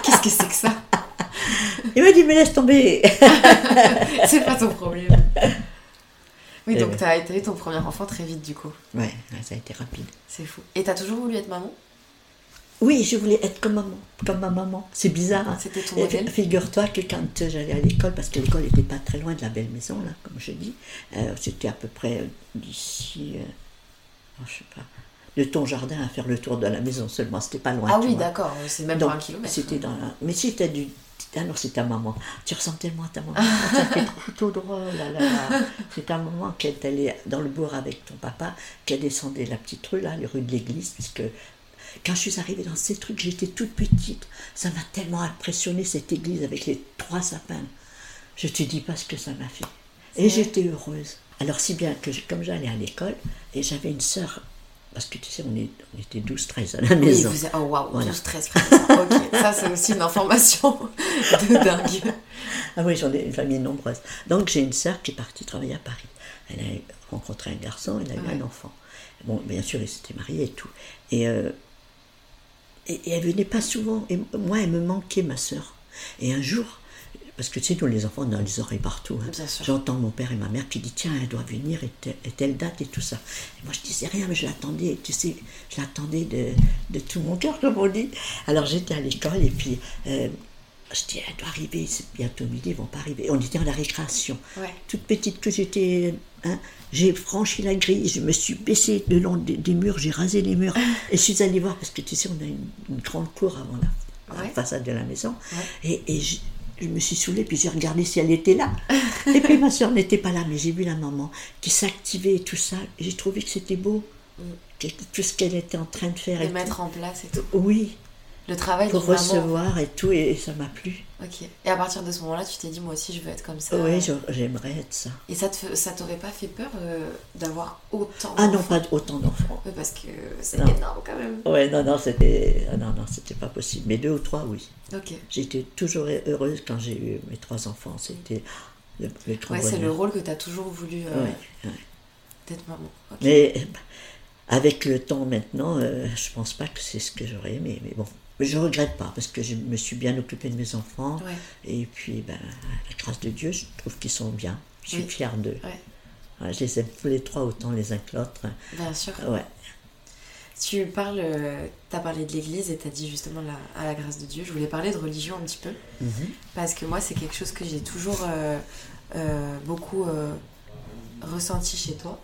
Qu'est-ce que c'est que ça? Il m'a dit, mais laisse tomber C'est pas ton problème. Oui, donc t'as t'as eu ton premier enfant très vite, du coup. Ouais, ça a été rapide. C'est fou. Et t'as toujours voulu être maman? Oui, je voulais être comme maman, comme ma maman. C'est bizarre. hein. C'était ton modèle? Figure-toi que quand euh, j'allais à l'école, parce que l'école n'était pas très loin de la belle maison, là, comme je dis, euh, c'était à peu près euh, d'ici, euh, oh, je sais pas, de ton jardin à faire le tour de la maison seulement, c'était pas loin. Ah tu oui, d'accord, c'est même Donc, pas un kilomètre. C'était dans la... Mais si c'était du... Ah non, c'est ta maman. Tu ressens tellement ta maman. Ça fait trop, trop drôle. là, là, là. C'est ta maman qui est allée dans le bourg avec ton papa, qui a descendu la petite rue, là, les rues de l'église, puisque quand je suis arrivée dans ces trucs, j'étais toute petite. Ça m'a tellement impressionné cette église avec les trois sapins. Je te dis pas ce que ça m'a fait. Et j'étais heureuse. Alors si bien que comme j'allais à l'école, et j'avais une sœur, parce que tu sais, on, est, on était 12-13 à la Oui, maison. vous êtes- Oh waouh, Voilà. 12, 13 frères. et sœurs. Ok, ça c'est aussi une information de dingue. Ah oui, j'en ai une famille nombreuse. Donc j'ai une sœur qui est partie travailler à Paris. Elle a rencontré un garçon, elle a eu un enfant. Bon, bien sûr, ils s'étaient mariés et tout. Et, euh, et, et elle venait pas souvent. Et moi, elle me manquait, ma sœur. Et un jour, parce que tu sais, nous les enfants, on a les oreilles partout. hein. J'entends mon père et ma mère qui disent Tiens, elle doit venir et, te- et telle date et tout ça. Et moi, je disais rien, mais je l'attendais, tu sais, je l'attendais de, de tout mon cœur, comme on dit. Alors j'étais à l'école et puis euh, je dis Elle doit arriver, c'est bientôt midi, ils vont pas arriver. On était en la récréation. Ouais. Toute petite que j'étais, hein, j'ai franchi la grille, je me suis baissée le long des, des murs, j'ai rasé les murs et je suis allée voir, parce que tu sais, on a une, une grande cour avant la, façade de la maison. Ouais. Et, et je, me suis saoulée, puis j'ai regardé si elle était là. et puis ma soeur n'était pas là, mais j'ai vu la maman qui s'activait et tout ça. J'ai trouvé que c'était beau, tout ce qu'elle était en train de faire. De et tout. mettre en place et tout. Oui, Le travail pour maman. recevoir et tout, et, ça m'a plu. Ok. Et à partir de ce moment-là, tu t'es dit, moi aussi, je veux être comme ça. Oui, j'aimerais être ça. Et ça te ça t'aurait pas fait peur euh, d'avoir autant Ah non, pas autant d'enfants. Oui, parce que c'est énorme quand même. Ouais, non, non, c'était, ah non, non, c'était pas possible. Mais deux ou trois, oui. Ok. J'étais toujours heureuse quand j'ai eu mes trois enfants. C'était le, le Ouais, c'est le rôle que t'as toujours voulu euh, Ouais, ouais. d'être maman. Mais euh, avec le temps maintenant, euh, je pense pas que c'est ce que j'aurais aimé. Mais bon, mais je regrette pas parce que je me suis bien occupée de mes enfants. Ouais. Et puis, ben, la grâce de Dieu, je trouve qu'ils sont bien. Je suis Oui. fière d'eux. Ouais. Je les aime tous les trois autant les uns que l'autre. Bien sûr. Ouais. Tu parles, euh, t'as parlé de l'église et t'as dit justement la, à la grâce de Dieu. Je voulais parler de religion un petit peu Mhm. parce que moi c'est quelque chose que j'ai toujours euh, euh, beaucoup euh, ressenti chez toi.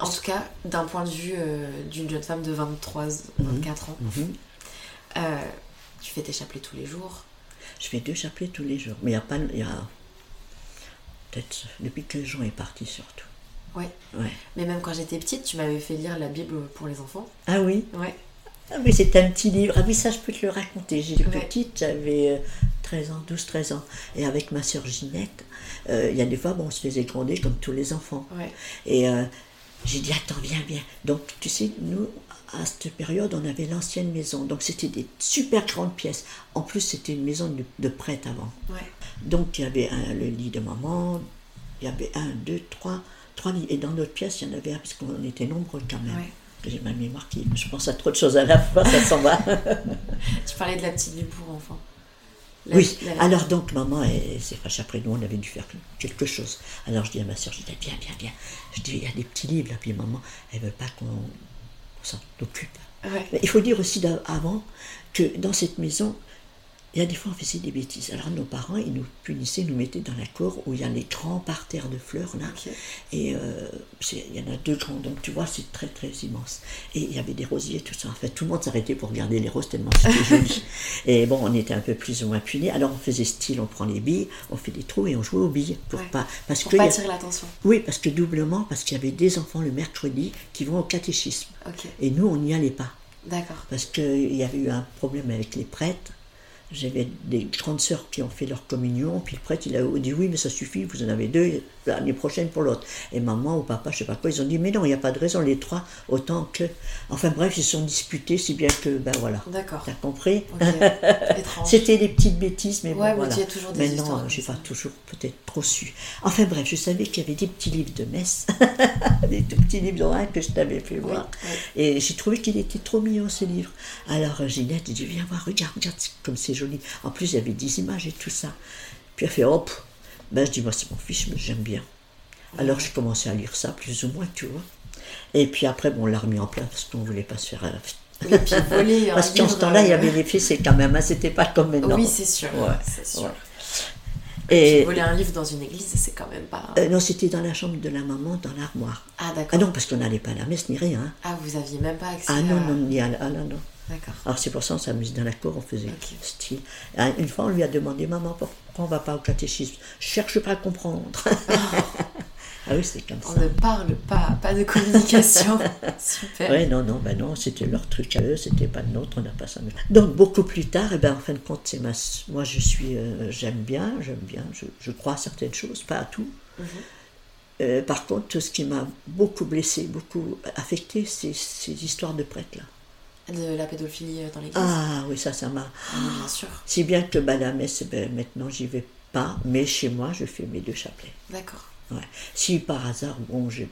En tout cas, d'un point de vue d'une jeune femme de 23, 24 ans. Mhm. Euh, tu fais tes chapelets tous les jours. Je fais deux chapelets tous les jours. Mais il y a pas. Y a peut-être depuis que Jean est parti surtout. Ouais. Ouais. Mais même quand j'étais petite, tu m'avais fait lire la Bible pour les enfants. Ah oui? Ouais. Ah oui, c'est un petit livre. Ah oui, ça, je peux te le raconter. J'étais Ouais. petite, j'avais euh, 13 ans, 12-13 ans. Et avec ma sœur Ginette, euh, il y a des fois, bon, on se faisait gronder comme tous les enfants. Ouais. Et euh, j'ai dit, attends, viens, viens. Donc, tu sais, nous, à cette période, on avait l'ancienne maison. Donc, c'était des super grandes pièces. En plus, c'était une maison de, de prêtre avant. Ouais. Donc, il y avait un- le lit de maman, il y avait un, deux, trois, trois lits. Et dans notre pièce, il y en avait un, parce qu'on était nombreux quand même. Ouais. j'ai ma mémoire qui. Je pense à trop de choses à la fois, ça s'en va. Tu parlais de la petite pour enfants. La- Oui, la- alors donc maman s'est fâchée après nous, on avait dû faire quelque chose. Alors je dis à ma soeur, je dis viens, viens, viens. Je dis, il y a des petits livres là, puis maman, elle veut pas qu'on s'en occupe. Ouais. Mais il faut dire aussi avant que dans cette maison, il y a des fois on faisait des bêtises. Alors nos parents, ils nous punissaient, nous mettaient dans la cour où il y a les grands parterres de fleurs là. Et euh, il y en a deux grands, donc tu vois, c'est très très immense. Et il y avait des rosiers, tout ça. En fait, tout le monde s'arrêtait pour regarder les roses tellement c'était joli. Et bon, on était un peu plus ou moins punis. Alors on faisait style, on prend les billes, on fait des trous et on jouait aux billes pour Ouais. pas. Parce Pour que pas a- attirer l'attention. oui, parce que doublement, parce qu'il y avait des enfants le mercredi qui vont au catéchisme. Et nous, on n'y allait pas. D'accord. Parce qu'il y avait eu un problème avec les prêtres. J'avais des grandes sœurs qui ont fait leur communion, puis le prêtre il a dit oui, mais ça suffit, vous en avez deux l'année prochaine pour l'autre. Et maman ou papa, je sais pas quoi, ils ont dit mais non, il n'y a pas de raison, les trois, autant que. Enfin bref, ils se sont disputés, si bien que, ben voilà. D'accord. T'as compris. C'était des petites bêtises, mais bon, Ouais, mais voilà. as toujours des Maintenant, j'ai pas toujours peut-être trop su. Enfin bref, je savais qu'il y avait des petits livres de messe, des tout petits livres d'oral que je t'avais fait voir. oui. Et j'ai trouvé qu'il était trop mignon ce livre. Alors Ginette, j'ai dit viens voir, regarde, regarde, comme c'est joli. En plus, il y avait des images et tout ça. Puis elle fait hop. Ben je dis moi c'est mon fils, mais j'aime bien. Alors j'ai commencé à lire ça, plus ou moins, tu vois. Et puis après, bon, on l'a remis en place parce qu'on voulait pas se faire. euh, Et puis voler parce qu'en ce temps-là, il y euh, avait les fessées quand même, hein, c'était pas comme maintenant. Oui, c'est sûr. Ouais, C'est sûr. ouais. Et... Et Voler un livre dans une église, c'est quand même pas. euh, non, c'était dans la chambre de la maman, dans l'armoire. Ah, d'accord. Ah non, parce qu'on n'allait pas à la messe ni rien. hein. Ah, vous aviez même pas accès Ah non, à... non, ni à la- ah, non, non. Alors c'est pour ça qu'on s'amuse dans la cour, on faisait Ok. style. Ah, Une fois, on lui a demandé, maman, pourquoi on va pas au catéchisme? Je cherche pas à comprendre. ah oui, c'est comme On ça. ne parle pas, pas de communication. Super. Oui, non, non, ben non, c'était leur truc à eux, c'était pas le nôtre, on n'a pas ça. Donc beaucoup plus tard, et ben, en fin de compte, c'est ma, moi je suis, euh, j'aime bien, j'aime bien, je, je crois à certaines choses, pas à tout. Mhm. Euh, par contre, ce qui m'a beaucoup blessé, beaucoup affecté, c'est ces histoires de prêtres là. De la pédophilie euh, dans l'église. Ah oui, ça, ça m'a. Ah, bien sûr. Si bien que ben, la messe, ben, maintenant j'y vais pas, mais chez moi je fais mes deux chapelets. D'accord. Ouais. Si par hasard, bon, j'ai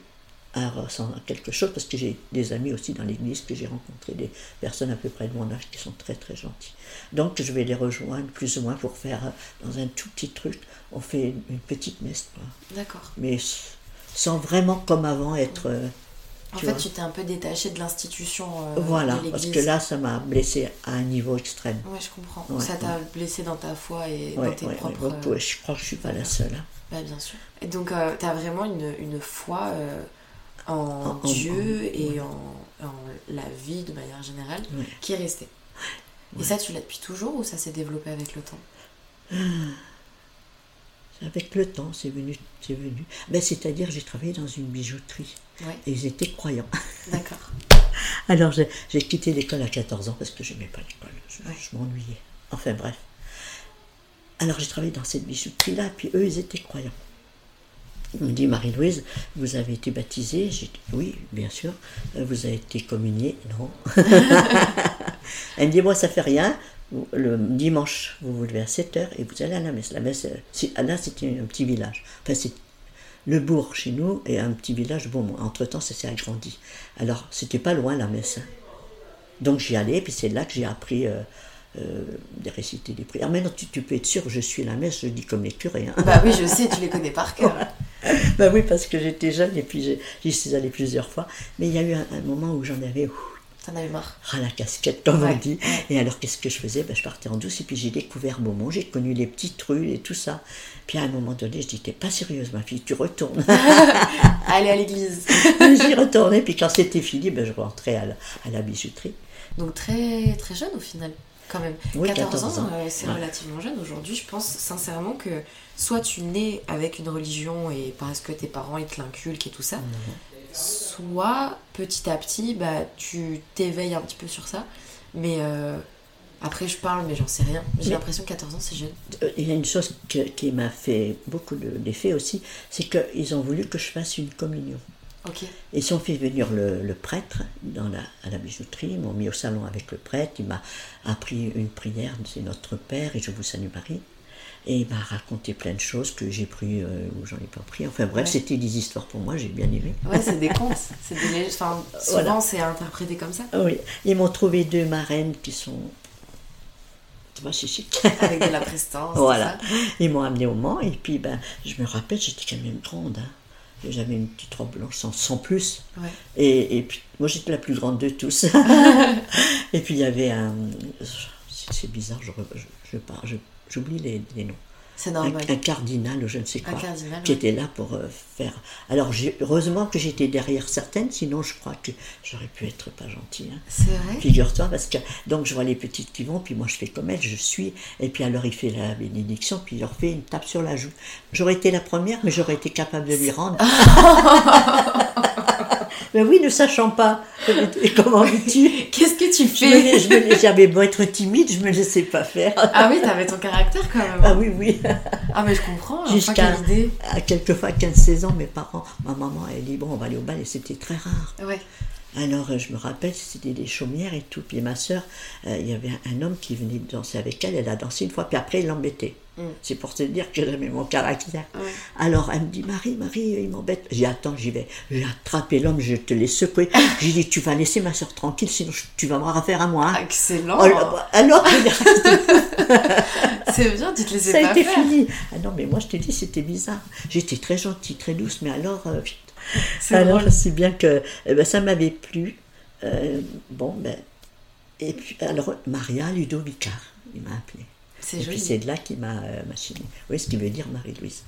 un ressent quelque chose, parce que j'ai des amis aussi dans l'église, que j'ai rencontré des personnes à peu près de mon âge qui sont très très gentilles. Donc je vais les rejoindre plus ou moins pour faire euh, dans un tout petit truc, on fait une, petite messe. D'accord. mais sans vraiment comme avant être. euh, En fait, vois. tu t'es un peu détaché de l'institution euh, voilà, de parce que là ça m'a blessé à un niveau extrême. Ouais, je comprends. Ouais, ça t'a blessé dans ta foi et Ouais, dans tes propres... ouais, je crois que je suis pas la seule. hein. Bah, bien sûr. Et donc, euh, tu as vraiment une, une foi euh, en, Dieu en- et en, en la vie de manière générale qui est restée. Et ça, tu l'as depuis toujours ou ça s'est développé avec le temps? Avec le temps, c'est venu, c'est venu. Ben, c'est-à-dire, j'ai travaillé dans une bijouterie Ouais, et ils étaient croyants. d'accord. Alors j'ai quitté l'école à 14 ans parce que je n'aimais pas l'école, je, Ouais. je m'ennuyais. Enfin bref. Alors j'ai travaillé dans cette bijouterie-là, puis eux, ils étaient croyants. Il me dit, Marie-Louise, vous avez été baptisée J'ai dit, oui, bien sûr. Vous avez été communiée Non. Elle me dit, moi, ça fait rien. Le dimanche, vous vous levez à 7 heures et vous allez à la messe. La messe, euh, c'est- là, c'était un petit village. Enfin, c'est le bourg chez nous et un petit village. Bon, entre-temps, ça s'est agrandi. Alors, c'était pas loin la messe. hein. Donc j'y allais, puis c'est là que j'ai appris euh, euh, des réciter des prières. Maintenant, tu, tu peux être sûr, je suis à la messe, je dis comme les curés. hein. Bah oui, je sais, tu les connais par cœur. bah oui, parce que j'étais jeune et puis j'y suis allée plusieurs fois. Mais il y a eu un, un moment où j'en avais ouf, T'en eu marre. ras la casquette, comme Ouais. on dit. Et alors, qu'est-ce que je faisais? Ben, Je partais en douce et puis j'ai découvert Beaumont, j'ai connu les petites rues et tout ça. Puis à un moment donné, je dis T'es pas sérieuse, ma fille, tu retournes. Aller à l'église. J'y retournais, puis quand c'était fini, ben, je rentrais à la, à la bijouterie. Donc très très jeune au final, quand même. Oui, 14, 14 ans, euh, c'est Ouais. relativement jeune. Aujourd'hui, je pense sincèrement que soit tu nais avec une religion et parce que tes parents ils te l'inculquent et tout ça, soit petit à petit, bah, tu t'éveilles un petit peu sur ça. Mais euh, après, je parle, mais j'en sais rien. J'ai l'impression que 14 ans, c'est jeune. Euh, Il y a une chose que- qui m'a fait beaucoup de- d'effet aussi, c'est qu'ils ont voulu que je fasse une communion. Ok. Et ils ont fait venir le, le prêtre dans la, à la bijouterie, ils m'ont mis au salon avec le prêtre, il m'a appris une prière, c'est Notre Père et Je vous salue Marie. Et il m'a raconté plein de choses que j'ai pris euh, ou j'en ai pas pris. Enfin bref, Ouais. c'était des histoires pour moi, j'ai bien aimé. Ouais, c'est des contes. C'est des. Enfin, souvent, Voilà. c'est interprété comme ça. Oui, ils m'ont trouvé deux marraines qui sont. Tu vois, c'est chic. Avec de la prestance. Voilà. ça. Ils m'ont amené au Mans et puis ben, je me rappelle, j'étais quand même grande. hein. J'avais une petite robe blanche sans, sans plus. Ouais. Et, et puis moi j'étais la plus grande de tous. et puis il y avait un. C'est bizarre, je, je, je je- j'oublie les, les noms. C'est Un, normal. un cardinal ou je ne sais quoi. cardinal, qui ouais. était là pour euh, faire. Alors heureusement que j'étais derrière certaines, sinon je crois que j'aurais pu être pas gentille. hein. C'est vrai? Figure-toi, parce que donc je vois les petites qui vont, puis moi je fais comme elle, je suis, et puis alors il fait la bénédiction, puis il leur fait une tape sur la joue. J'aurais été la première, mais j'aurais été capable de lui rendre. mais oui, ne sachant pas, et comment dis-tu Qu'est-ce que tu fais? je me- J'avais beau être timide, je me laissais pas faire. Ah oui, t'avais ton caractère quand même. Ah oui, oui. Ah mais je comprends. Jusqu'à idée. à quelquefois 15-16 ans, mes parents, ma maman, elle dit bon, on va aller au bal, et c'était très rare. Ouais. Alors, euh, je me rappelle, c'était des chaumières et tout. Puis ma soeur, il y avait un homme qui venait danser avec elle. Elle a dansé une fois, puis après, il l'embêtait. C'est pour te dire que j'aimais mon caractère. Mm. Alors, elle me dit Marie, Marie, il m'embête. J'ai Attends, j'y vais. J'ai attrapé l'homme, je te l'ai secoué. J'ai dit Tu vas laisser ma soeur tranquille, sinon tu vas avoir affaire à moi. hein. Excellent. Bah, alors, dis, C'est bien, tu te laissais ça a été faire. fini. Ah non, mais moi, je te dis, c'était bizarre. J'étais très gentille, très douce, mais alors. euh, C'est alors, drôle. si bien que eh ben, ça m'avait plu. Euh, bon, ben. Et puis, alors, Maria Ludovica, il m'a appelé. C'est Et puis, c'est de là qu'il m'a euh, machiné. Oui, ce qui veut dire Marie-Louise?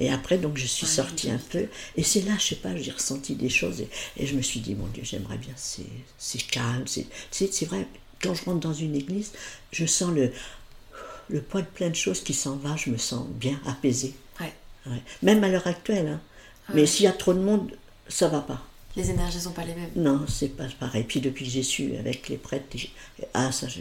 Et après, donc, je suis sortie un peu. Et c'est là, je sais pas, j'ai ressenti des choses. Et, et je me suis dit, mon Dieu, j'aimerais bien. C'est c'est calme. C'est c'est- c'est vrai, quand je rentre dans une église, je sens le, le poids de plein de choses qui s'en va. Je me sens bien apaisée. Ouais. Ouais. Même à l'heure actuelle. hein. Mais s'il y a trop de monde, ça va pas. Les énergies sont pas les mêmes. Non, c'est pas pareil. Puis depuis que j'ai su avec les prêtres, ah ça je,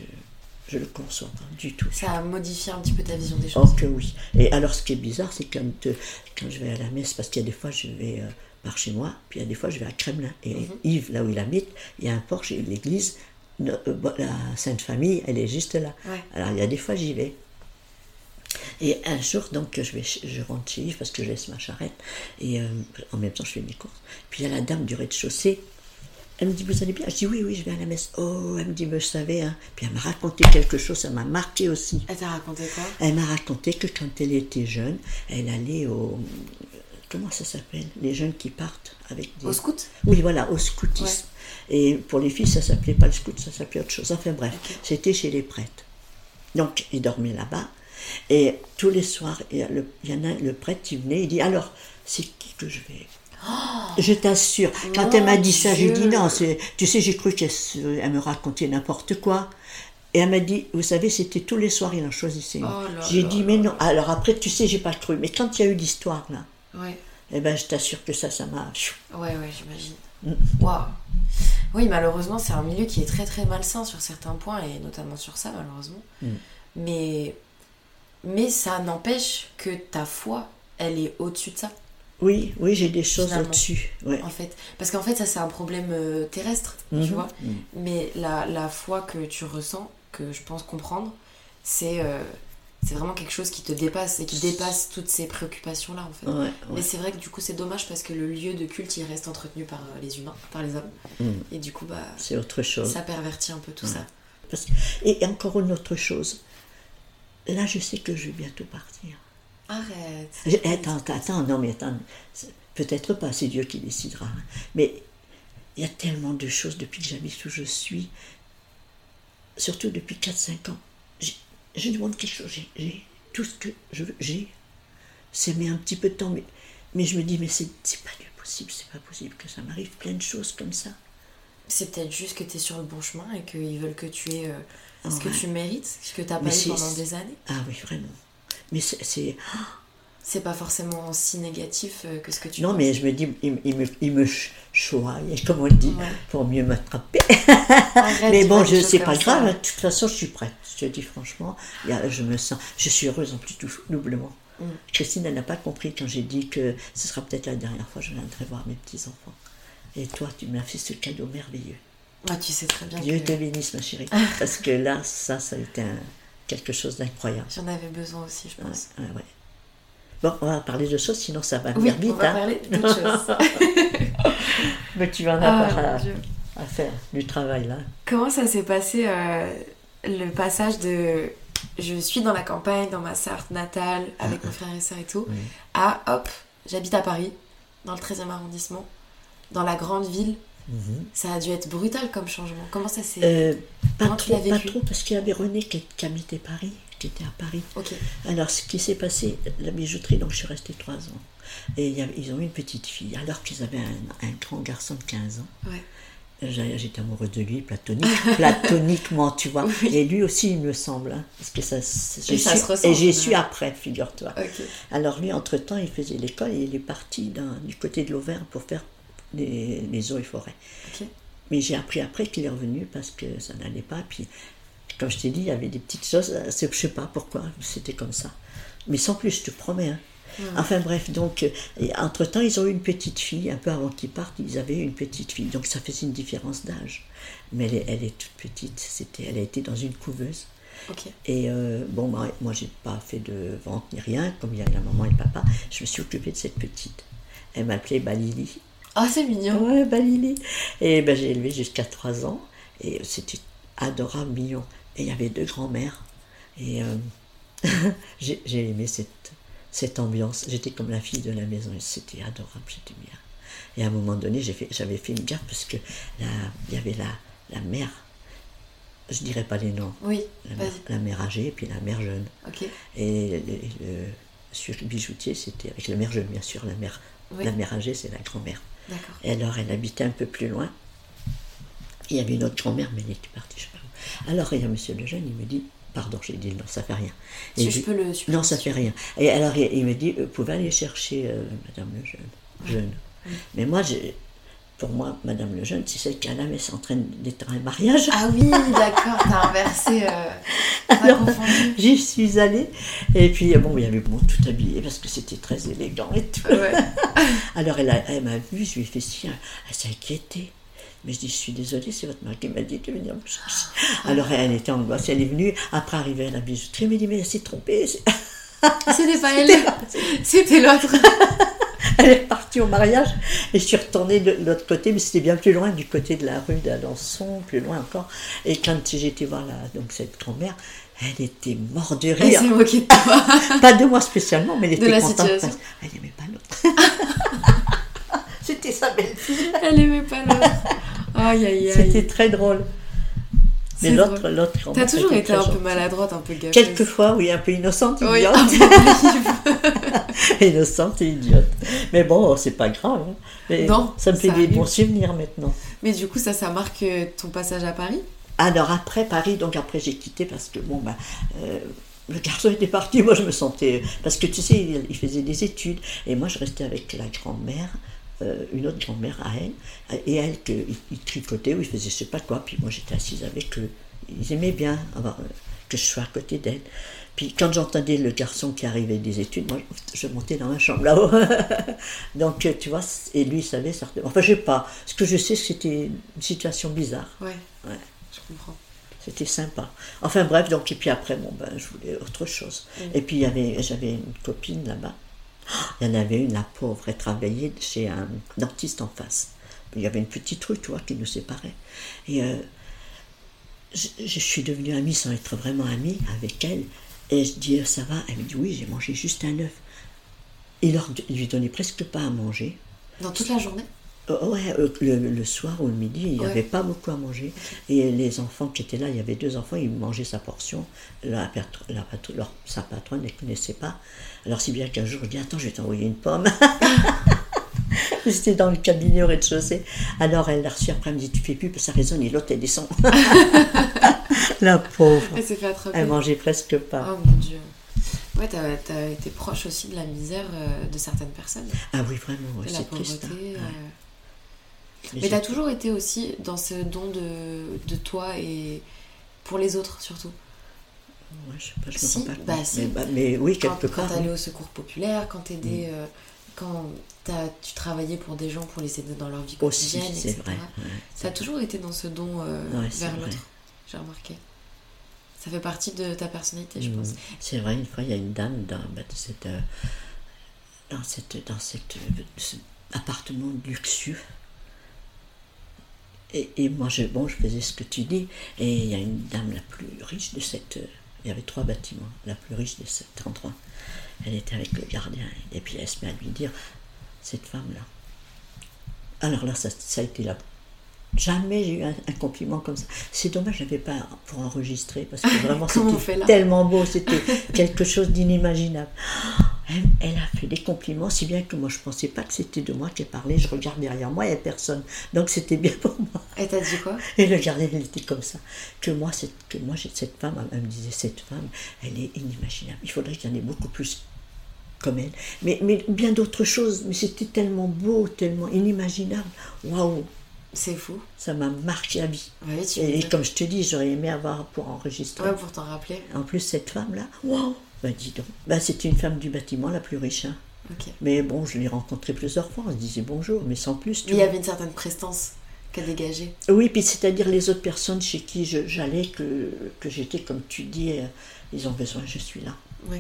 je le conçois pas du tout. Ça a modifié un petit peu ta vision des choses. Oh que oui. Et alors ce qui est bizarre, c'est quand, euh, quand je vais à la messe, parce qu'il y a des fois je vais euh, par chez moi, puis il y a des fois je vais à Kremlin. Et Mhm. Yves, là où il habite, il y a un porche et l'église, euh, la Sainte Famille, elle est juste là. Ouais. Alors il y a des fois j'y vais. Et un jour, donc, je, vais, je rentre chez Yves parce que je laisse ma charrette. Et euh, en même temps, je fais mes courses. Puis il y a la dame du rez-de-chaussée. Elle me dit, vous allez bien? Je dis, oui, oui, je vais à la messe. Oh, elle me dit, mais je savais. Hein. Puis elle m'a raconté quelque chose, ça m'a marqué aussi. Elle t'a raconté quoi? Elle m'a raconté que quand elle était jeune, elle allait au. Comment ça s'appelle? Les jeunes qui partent avec des. Au scout? Oui, voilà, au scoutisme. Et pour les filles, ça s'appelait pas le scout, ça s'appelait autre chose. Enfin bref, c'était chez les prêtres. Donc, ils dormaient là-bas. Et tous les soirs, il y, il en a le prêtre qui venait, il dit Alors, c'est qui que je vais Je t'assure, quand elle m'a dit ça, j'ai dit non, tu sais, j'ai cru qu'elle me racontait n'importe quoi. Et elle m'a dit, vous savez, c'était tous les soirs, il en choisissait une. Oh j'ai dit, mais non. Alors après, tu sais, j'ai pas cru. Mais quand il y a eu l'histoire, là, Ouais. eh ben, je t'assure que ça, ça m'a. Ouais, ouais, j'imagine. Mm. Waouh. Oui, malheureusement, c'est un milieu qui est très très malsain sur certains points, et notamment sur ça, malheureusement. Mm. Mais, mais ça n'empêche que ta foi, elle est au-dessus de ça, Oui, oui, j'ai des choses. Ouais. en fait. Parce qu'en fait, ça, c'est un problème euh, terrestre, tu Mhm. vois. Mhm. Mais la, la foi que tu ressens, que je pense comprendre, c'est euh, c'est vraiment quelque chose qui te dépasse et qui dépasse toutes ces préoccupations-là, en fait. Ouais, Mais c'est vrai que du coup, c'est dommage parce que le lieu de culte, il reste entretenu par euh, les humains, par les hommes. Mhm. Et du coup, bah, C'est autre chose. ça pervertit un peu tout ça. Parce que- Et encore une autre chose. Là, je sais que je vais bientôt partir. Arrête. Attends, attends, non, mais attends. Peut-être pas, c'est Dieu qui décidera. Mais il y a tellement de choses depuis que j'habite où je suis, surtout depuis 4-5 ans. Je demande quelque chose, j'ai- tout ce que je veux, j'ai. Ça met un petit peu de temps, mais, mais je me dis, mais c'est pas du possible, c'est pas possible que ça m'arrive plein de choses comme ça. C'est peut-être juste que tu es sur le bon chemin et qu'ils veulent que tu aies euh, ce que Ouais. tu mérites, ce que tu n'as pas eu pendant des années. Ah oui, vraiment. Mais c'est- c'est. Pas forcément si négatif euh, que ce que tu Non, penses. mais je me dis, il, il me, il me choigne, comme on le dit, Ouais. pour mieux m'attraper. Mais bon, je c'est pas grave, de toute façon, je suis prête. Je te dis franchement, je me sens, je suis heureuse en plus doublement. Mm. Christine, elle n'a pas compris quand j'ai dit que ce sera peut-être la dernière fois que je viendrai voir mes petits-enfants. Et toi, tu m'as fait ce cadeau merveilleux. Ah, tu sais très bien Dieu que... te bénisse, ma chérie. Parce que là, ça, ça a été un, quelque chose d'incroyable. J'en avais besoin aussi, je pense. Ouais, ouais. Bon, on va parler de choses, sinon ça va Oui, venir on vite. va hein. parler d'autre chose. Mais tu en as Ah, à, faire du travail là. Comment ça s'est passé euh, le passage de je suis dans la campagne, dans ma Sarthe natale, avec mes frères et sœurs et tout, Oui. à hop, j'habite à Paris, dans le 13e arrondissement, dans la grande ville. Mhm. Ça a dû être brutal comme changement. Comment ça s'est. Euh, pas trop, pas trop, parce qu'il y avait René qui, qui habitait Paris, qui était à Paris. Ok. Alors, ce qui s'est passé, la bijouterie, donc je suis restée trois ans. Et y avait- ils ont eu une petite fille, alors qu'ils avaient un, un grand garçon de 15 ans. Ouais. J'étais amoureux de lui, platonique, platoniquement, tu vois. Oui. Et lui aussi, il me semble. hein, parce que ça, Et ça su- se ressent, et j'ai su après, figure-toi. Alors lui, entre-temps, il faisait l'école et il est parti dans- du côté de l'Auvergne pour faire les, les eaux et forêts. Mais j'ai appris après qu'il est revenu parce que ça n'allait pas. Puis, comme je t'ai dit, il y avait des petites choses. euh, Je sais pas pourquoi, c'était comme ça. Mais sans plus, je te promets. hein. Enfin bref, donc, euh, et entre-temps, ils ont eu une petite fille. Un peu avant qu'ils partent, ils avaient eu une petite fille. Donc ça faisait une différence d'âge. Mais elle est, elle est toute petite. C'était, elle a été dans une couveuse. Et euh, bon, moi, moi j'ai pas fait de vente ni rien, comme il y a la maman et le papa. Je me suis occupée de cette petite. Elle m'appelait Balili. Ah, c'est mignon. Ouais, Balili. Et ben, j'ai élevé jusqu'à 3 ans. Et c'était adorable, mignon. Et il y avait deux grands-mères. Et euh, j'ai aimé cette, cette ambiance. J'étais comme la fille de la maison. et C'était adorable, j'étais bien. Et à un moment donné, j'ai fait- j'avais fait, une gaffe parce que il y avait la, la mère. Je dirais pas les noms. Oui, La mère, vas-y. la mère âgée et puis la mère jeune. Ok. Et le, le bijoutier, c'était avec la mère jeune, bien sûr. La mère, Oui. la mère âgée, c'est la grand-mère. Et alors, elle habitait un peu plus loin. Il y avait une autre grand-mère, mais elle était partie, je sais pas où. Alors, il y a monsieur Lejeune, il me dit, pardon, j'ai dit non, ça fait rien. Si je peux le Non, ça fait rien. Et alors, il, il me dit, euh, vous pouvez aller chercher euh, madame Lejeune. Jeune. Mais moi, j'ai- pour moi, madame Lejeune, c'est celle qui à la messe en train d'être un mariage. Ah oui, d'accord, t'as inversé. Euh, Alors. J'y suis allée. Et puis, bon, il y avait bon, tout habillé parce que c'était très élégant et tout. Ouais. Alors, elle, a- elle m'a vu, je lui ai fait signe, elle s'est inquiétée. Mais je dis, je suis désolée, c'est votre mari qui m'a dit de venir me chercher. Alors, elle était angoissée, elle est venue, après arriver à la bijouterie, elle m'a dit, mais elle s'est trompée. C'était pas elle, c'était l'autre. Elle est partie au mariage et je suis retournée de l'autre côté, mais c'était bien plus loin, du côté de la rue d'Alençon, plus loin encore. Et quand j'ai été voir la, donc cette grand-mère, elle était morte de Elle rire. moquée de toi. Pas de moi spécialement, mais elle De était la contente. parce- Elle n'aimait pas l'autre. C'était sa belle-fille. Elle aimait pas l'autre. Aïe aïe aïe. C'était très drôle. Mais l'autre, l'autre T'as toujours été un peu maladroite, un peu gaffe. Quelquefois, oui, un peu innocente, Oui, idiote. innocente et idiote. Mais bon, c'est pas grave. hein. Mais Non, ça me fait ça des arrive. bons souvenirs maintenant. Mais du coup, ça, ça marque euh, ton passage à Paris? Alors après Paris, donc après j'ai quitté parce que bon, bah, euh, le garçon était parti, moi je me sentais. Parce que tu sais, il, il faisait des études et moi je restais avec la grand-mère, euh, une autre grand-mère à elle, et elle, que, il, il tricotait ou il faisait je sais pas quoi, puis moi j'étais assise avec eux. Ils aimaient bien avoir, euh, que je sois à côté d'elle. Puis quand j'entendais le garçon qui arrivait des études, moi je montais dans ma chambre là-haut. Donc euh, tu vois, et lui il savait certainement. Enfin je sais pas, ce que je sais c'était une situation bizarre. Ouais, Ouais. je comprends. C'était sympa. Enfin bref, donc et puis après, bon ben, je voulais autre chose. Et puis j'avais une copine là-bas. Il y en avait une, la pauvre, elle travaillait chez un dentiste en face. Il y avait une petite rue, tu vois, qui nous séparait. Et euh, je, suis devenue amie sans être vraiment amie avec elle. Et je dis, ça va? Elle me dit, oui, j'ai mangé juste un œuf. Il leur il lui donnait presque pas à manger. Dans toute la journée? Ouais, euh, le, le soir ou le midi, il n'y Ouais. avait pas beaucoup à manger. Et les enfants qui étaient là, il y avait deux enfants, ils mangeaient sa portion. La, la leur- sa patronne ne les connaissait pas. Alors, si bien qu'un jour, je dis Attends, je vais t'envoyer une pomme. C'était dans le cabinet au rez-de-chaussée. Alors, elle l'a reçu après, elle me dit Tu fais plus, ça résonne, et l'autre, elle descend. la pauvre. Elle s'est fait attraper. Elle mangeait presque pas. Oh mon dieu. Ouais, t'as as été proche aussi de la misère euh, de certaines personnes. Ah oui, vraiment, ouais, c'est triste. hein. euh. Mais t'as toujours été aussi dans ce don de, de toi et pour les autres surtout. Ouais, je sais pas, je me Si, rends pas bah, si. mais, bah, mais oui, Quand, quelque quand part. oui. t'allais au secours populaire, quand t'aidais, Mm. euh, quand t'as- tu travaillais pour des gens pour les aider dans leur vie Aussi, quotidienne, c'est etc. vrai. ouais, T'as toujours été dans ce don euh, Ouais, vers l'autre, j'ai remarqué. Ça fait partie de ta personnalité, je Mm. pense. C'est vrai, une fois, il y a une dame dans, bah, de cette, euh, dans, cette, dans cette, ce appartement luxueux. Et, et moi, je, bon, je faisais ce que tu dis. Et il y a une dame la plus riche de cette. euh, il y avait trois bâtiments, la plus riche de cet endroit. Elle était avec le gardien. Et puis elle se met à lui dire Cette femme-là. Alors là, ça, ça a été la Jamais j'ai eu un, un compliment comme ça. C'est dommage, je n'avais pas pour enregistrer parce que vraiment on fait c'était là? tellement beau, c'était quelque chose d'inimaginable. Elle, elle a fait des compliments, si bien que moi je pensais pas que c'était de moi qu'elle parlait. Je regarde derrière moi, il n'y a personne. Donc c'était bien pour moi. Et t'as dit quoi? Et le gardien, il était comme ça. Que moi, cette, que moi cette femme, elle me disait, cette femme, elle est inimaginable. Il faudrait qu'il y en ait beaucoup plus comme elle. Mais, mais bien d'autres choses. Mais c'était tellement beau, tellement inimaginable. Waouh C'est fou. Ça m'a marqué à vie. Oui, tu Et, et comme je te dis, j'aurais aimé avoir pour enregistrer. Ouais, pour t'en rappeler. En plus, cette femme-là, waouh Ben dis donc. Ben, c'était une femme du bâtiment la plus riche. hein. Mais bon, je l'ai rencontrée plusieurs fois. On se disait bonjour, mais sans plus. tu Mais il y avait une certaine prestance qu'elle dégageait. Oui, puis c'est-à-dire les autres personnes chez qui j'allais, que, que j'étais, comme tu dis, euh, ils ont besoin, je suis là. Oui.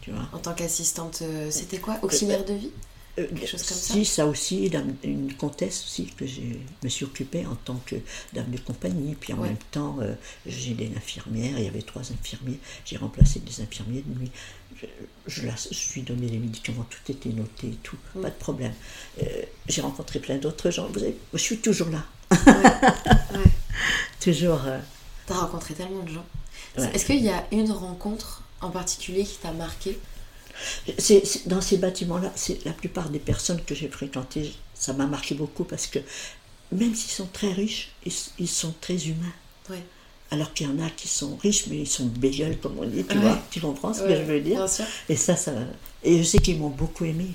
Tu vois. En tant qu'assistante, euh, c'était quoi? Auxiliaire de vie? Euh, Quelque chose comme ça si, ça aussi, dame- une comtesse aussi, que je me suis occupée en tant que dame de compagnie. Puis en Ouais. même temps, euh, j'ai des infirmières, il y avait trois infirmiers, j'ai remplacé des infirmiers de nuit. Je, je, la- je lui donnais les médicaments, tout était noté et tout, Mm. pas de problème. Euh, j'ai rencontré plein d'autres gens, vous avez- je suis toujours là. Ouais. Toujours. T'as rencontré tellement de gens. Est-ce qu'il y a une rencontre en particulier qui t'a marqué C'est, c'est- dans ces bâtiments-là, c'est la plupart des personnes que j'ai fréquentées, ça m'a marqué beaucoup parce que même s'ils sont très riches, ils, ils sont très humains. Ouais. Alors qu'il y en a qui sont riches, mais ils sont bégueules, comme on dit, tu Ouais. vois, tu comprends ce que je veux dire. Et ça, ça, et je sais qu'ils m'ont beaucoup aimé.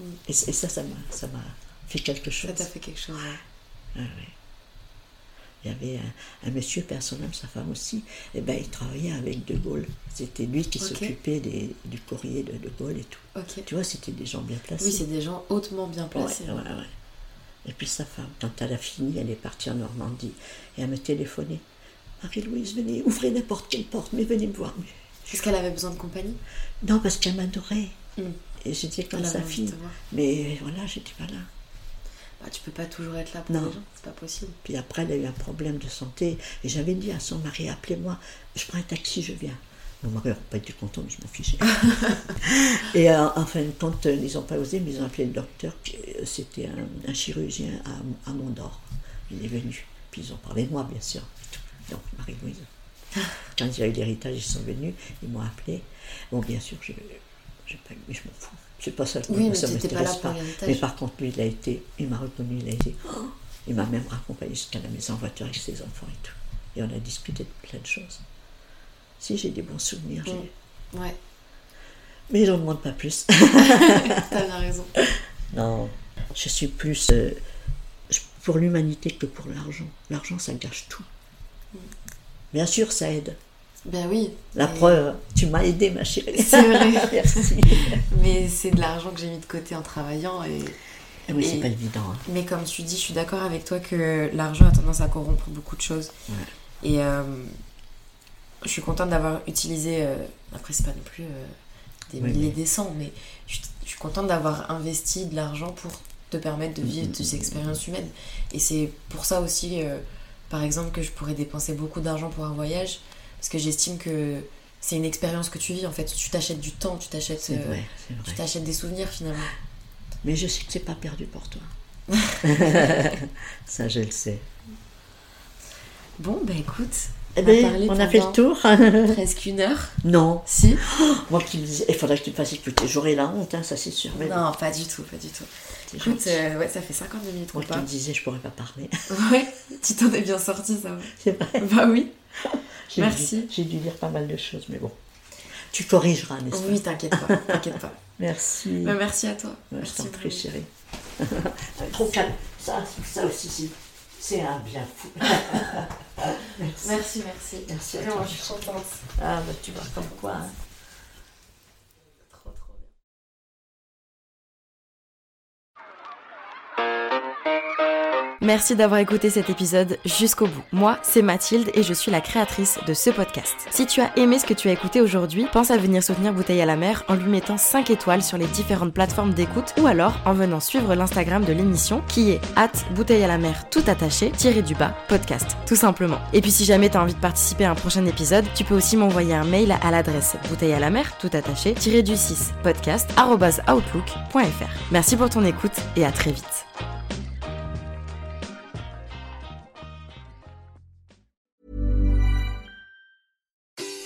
Mm. Et, c- et ça, ça m'a, ça m'a fait quelque chose. Ça t'a fait quelque chose. ouais. Il y avait un, un monsieur, homme, sa femme aussi, et ben il travaillait avec De Gaulle. C'était lui qui s'occupait du courrier de De Gaulle et tout. Tu vois, c'était des gens bien placés. Oui, c'est des gens hautement bien placés. ouais, ouais. Et puis sa femme, quand elle a fini, elle est partie en Normandie. Et elle me téléphonait. Marie-Louise, venez, ouvrez n'importe quelle porte, mais venez me voir. Est-ce qu'elle avait besoin de compagnie? Non, parce qu'elle m'adorait. Mm. Et j'étais comme sa fille. Mais voilà, j'étais pas là. Bah, tu peux pas toujours être là pour Non. les gens, c'est pas possible. Puis après, elle a eu un problème de santé. Et j'avais dit à son mari, appelez-moi, je prends un taxi, je viens. Mon mari n'a pas été content, mais je m'en fichais. et euh, en fin de compte, ils n'ont pas osé, mais ils ont appelé le docteur. euh, C'était un, un chirurgien à, à Mondor. Il est venu. Puis ils ont parlé de moi, bien sûr. Donc, Marie-Louise. Quand il y a eu l'héritage, ils sont venus, ils m'ont appelé. Bon, bien sûr, je mais je m'en fous. C'est pas ça. Oui, mais ça pas m'intéresse là l'héritage. Mais par contre, lui, il a été, il m'a reconnu, il a été. Oh il m'a même raccompagné jusqu'à la maison en voiture avec ses enfants et tout. Et on a discuté de plein de choses. Si j'ai des bons souvenirs, j'ai- Mm. Ouais, mais j'en demande pas plus. t'as bien raison. non, je suis plus euh, pour l'humanité que pour l'argent. L'argent, ça gâche tout. Bien sûr, ça aide. Ben oui. La mais- preuve, tu m'as aidé, ma chérie. C'est vrai. Merci. Mais c'est de l'argent que j'ai mis de côté en travaillant. Et... Eh oui, c'est pas évident. hein. Mais comme tu dis, je suis d'accord avec toi que l'argent a tendance à corrompre beaucoup de choses. Ouais. Et euh, je suis contente d'avoir utilisé, euh, après c'est pas non plus euh, des Oui, milliers mais- des cents, mais je, je suis contente d'avoir investi de l'argent pour te permettre de vivre des expériences humaines. Et c'est pour ça aussi, euh, par exemple, que je pourrais dépenser beaucoup d'argent pour un voyage, parce que j'estime que c'est une expérience que tu vis en fait. Tu t'achètes du temps, tu t'achètes euh, vrai, tu t'achètes des souvenirs finalement. Mais je sais que c'est pas perdu pour toi. ça, je le sais. Bon, bah écoute, Eh On a bien, parlé on a fait le tour. presque une heure. non, Si moi qui me disais, il faudrait que tu me fasses écouter. J'aurais la honte, hein, ça c'est sûr. Mais Non, pas du tout, pas du tout. Écoute, euh, ouais, ça fait 52 minutes Moi qui me disais, je pourrais pas parler. Ouais, tu t'en es bien sorti, ça c'est vrai. Bah oui. Merci. J'ai dû lire pas mal de choses, mais bon. Tu corrigeras, n'est-ce pas? Oui, t'inquiète pas, t'inquiète pas. Merci. Bah, merci à toi. Ouais, je merci t'en prie, chérie. Trop calme. Ça, ça aussi, c'est- c'est un bien fou. Merci. Merci, merci. Merci à Vraiment, toi. je suis contente. Ah, bah, tu vois, comme quoi. hein. Merci d'avoir écouté cet épisode jusqu'au bout. Moi, c'est Mathilde et je suis la créatrice de ce podcast. Si tu as aimé ce que tu as écouté aujourd'hui, pense à venir soutenir Bouteille à la mer en lui mettant 5 étoiles sur les différentes plateformes d'écoute ou alors en venant suivre l'Instagram de l'émission qui est at bouteille à la mer tout attaché, tiré du bas, podcast, tout simplement. Et puis si jamais tu as envie de participer à un prochain épisode, tu peux aussi m'envoyer un mail à l'adresse bouteille à la mer tout attaché, tiré du 6, podcast, outlook.fr. Merci pour ton écoute et à très vite.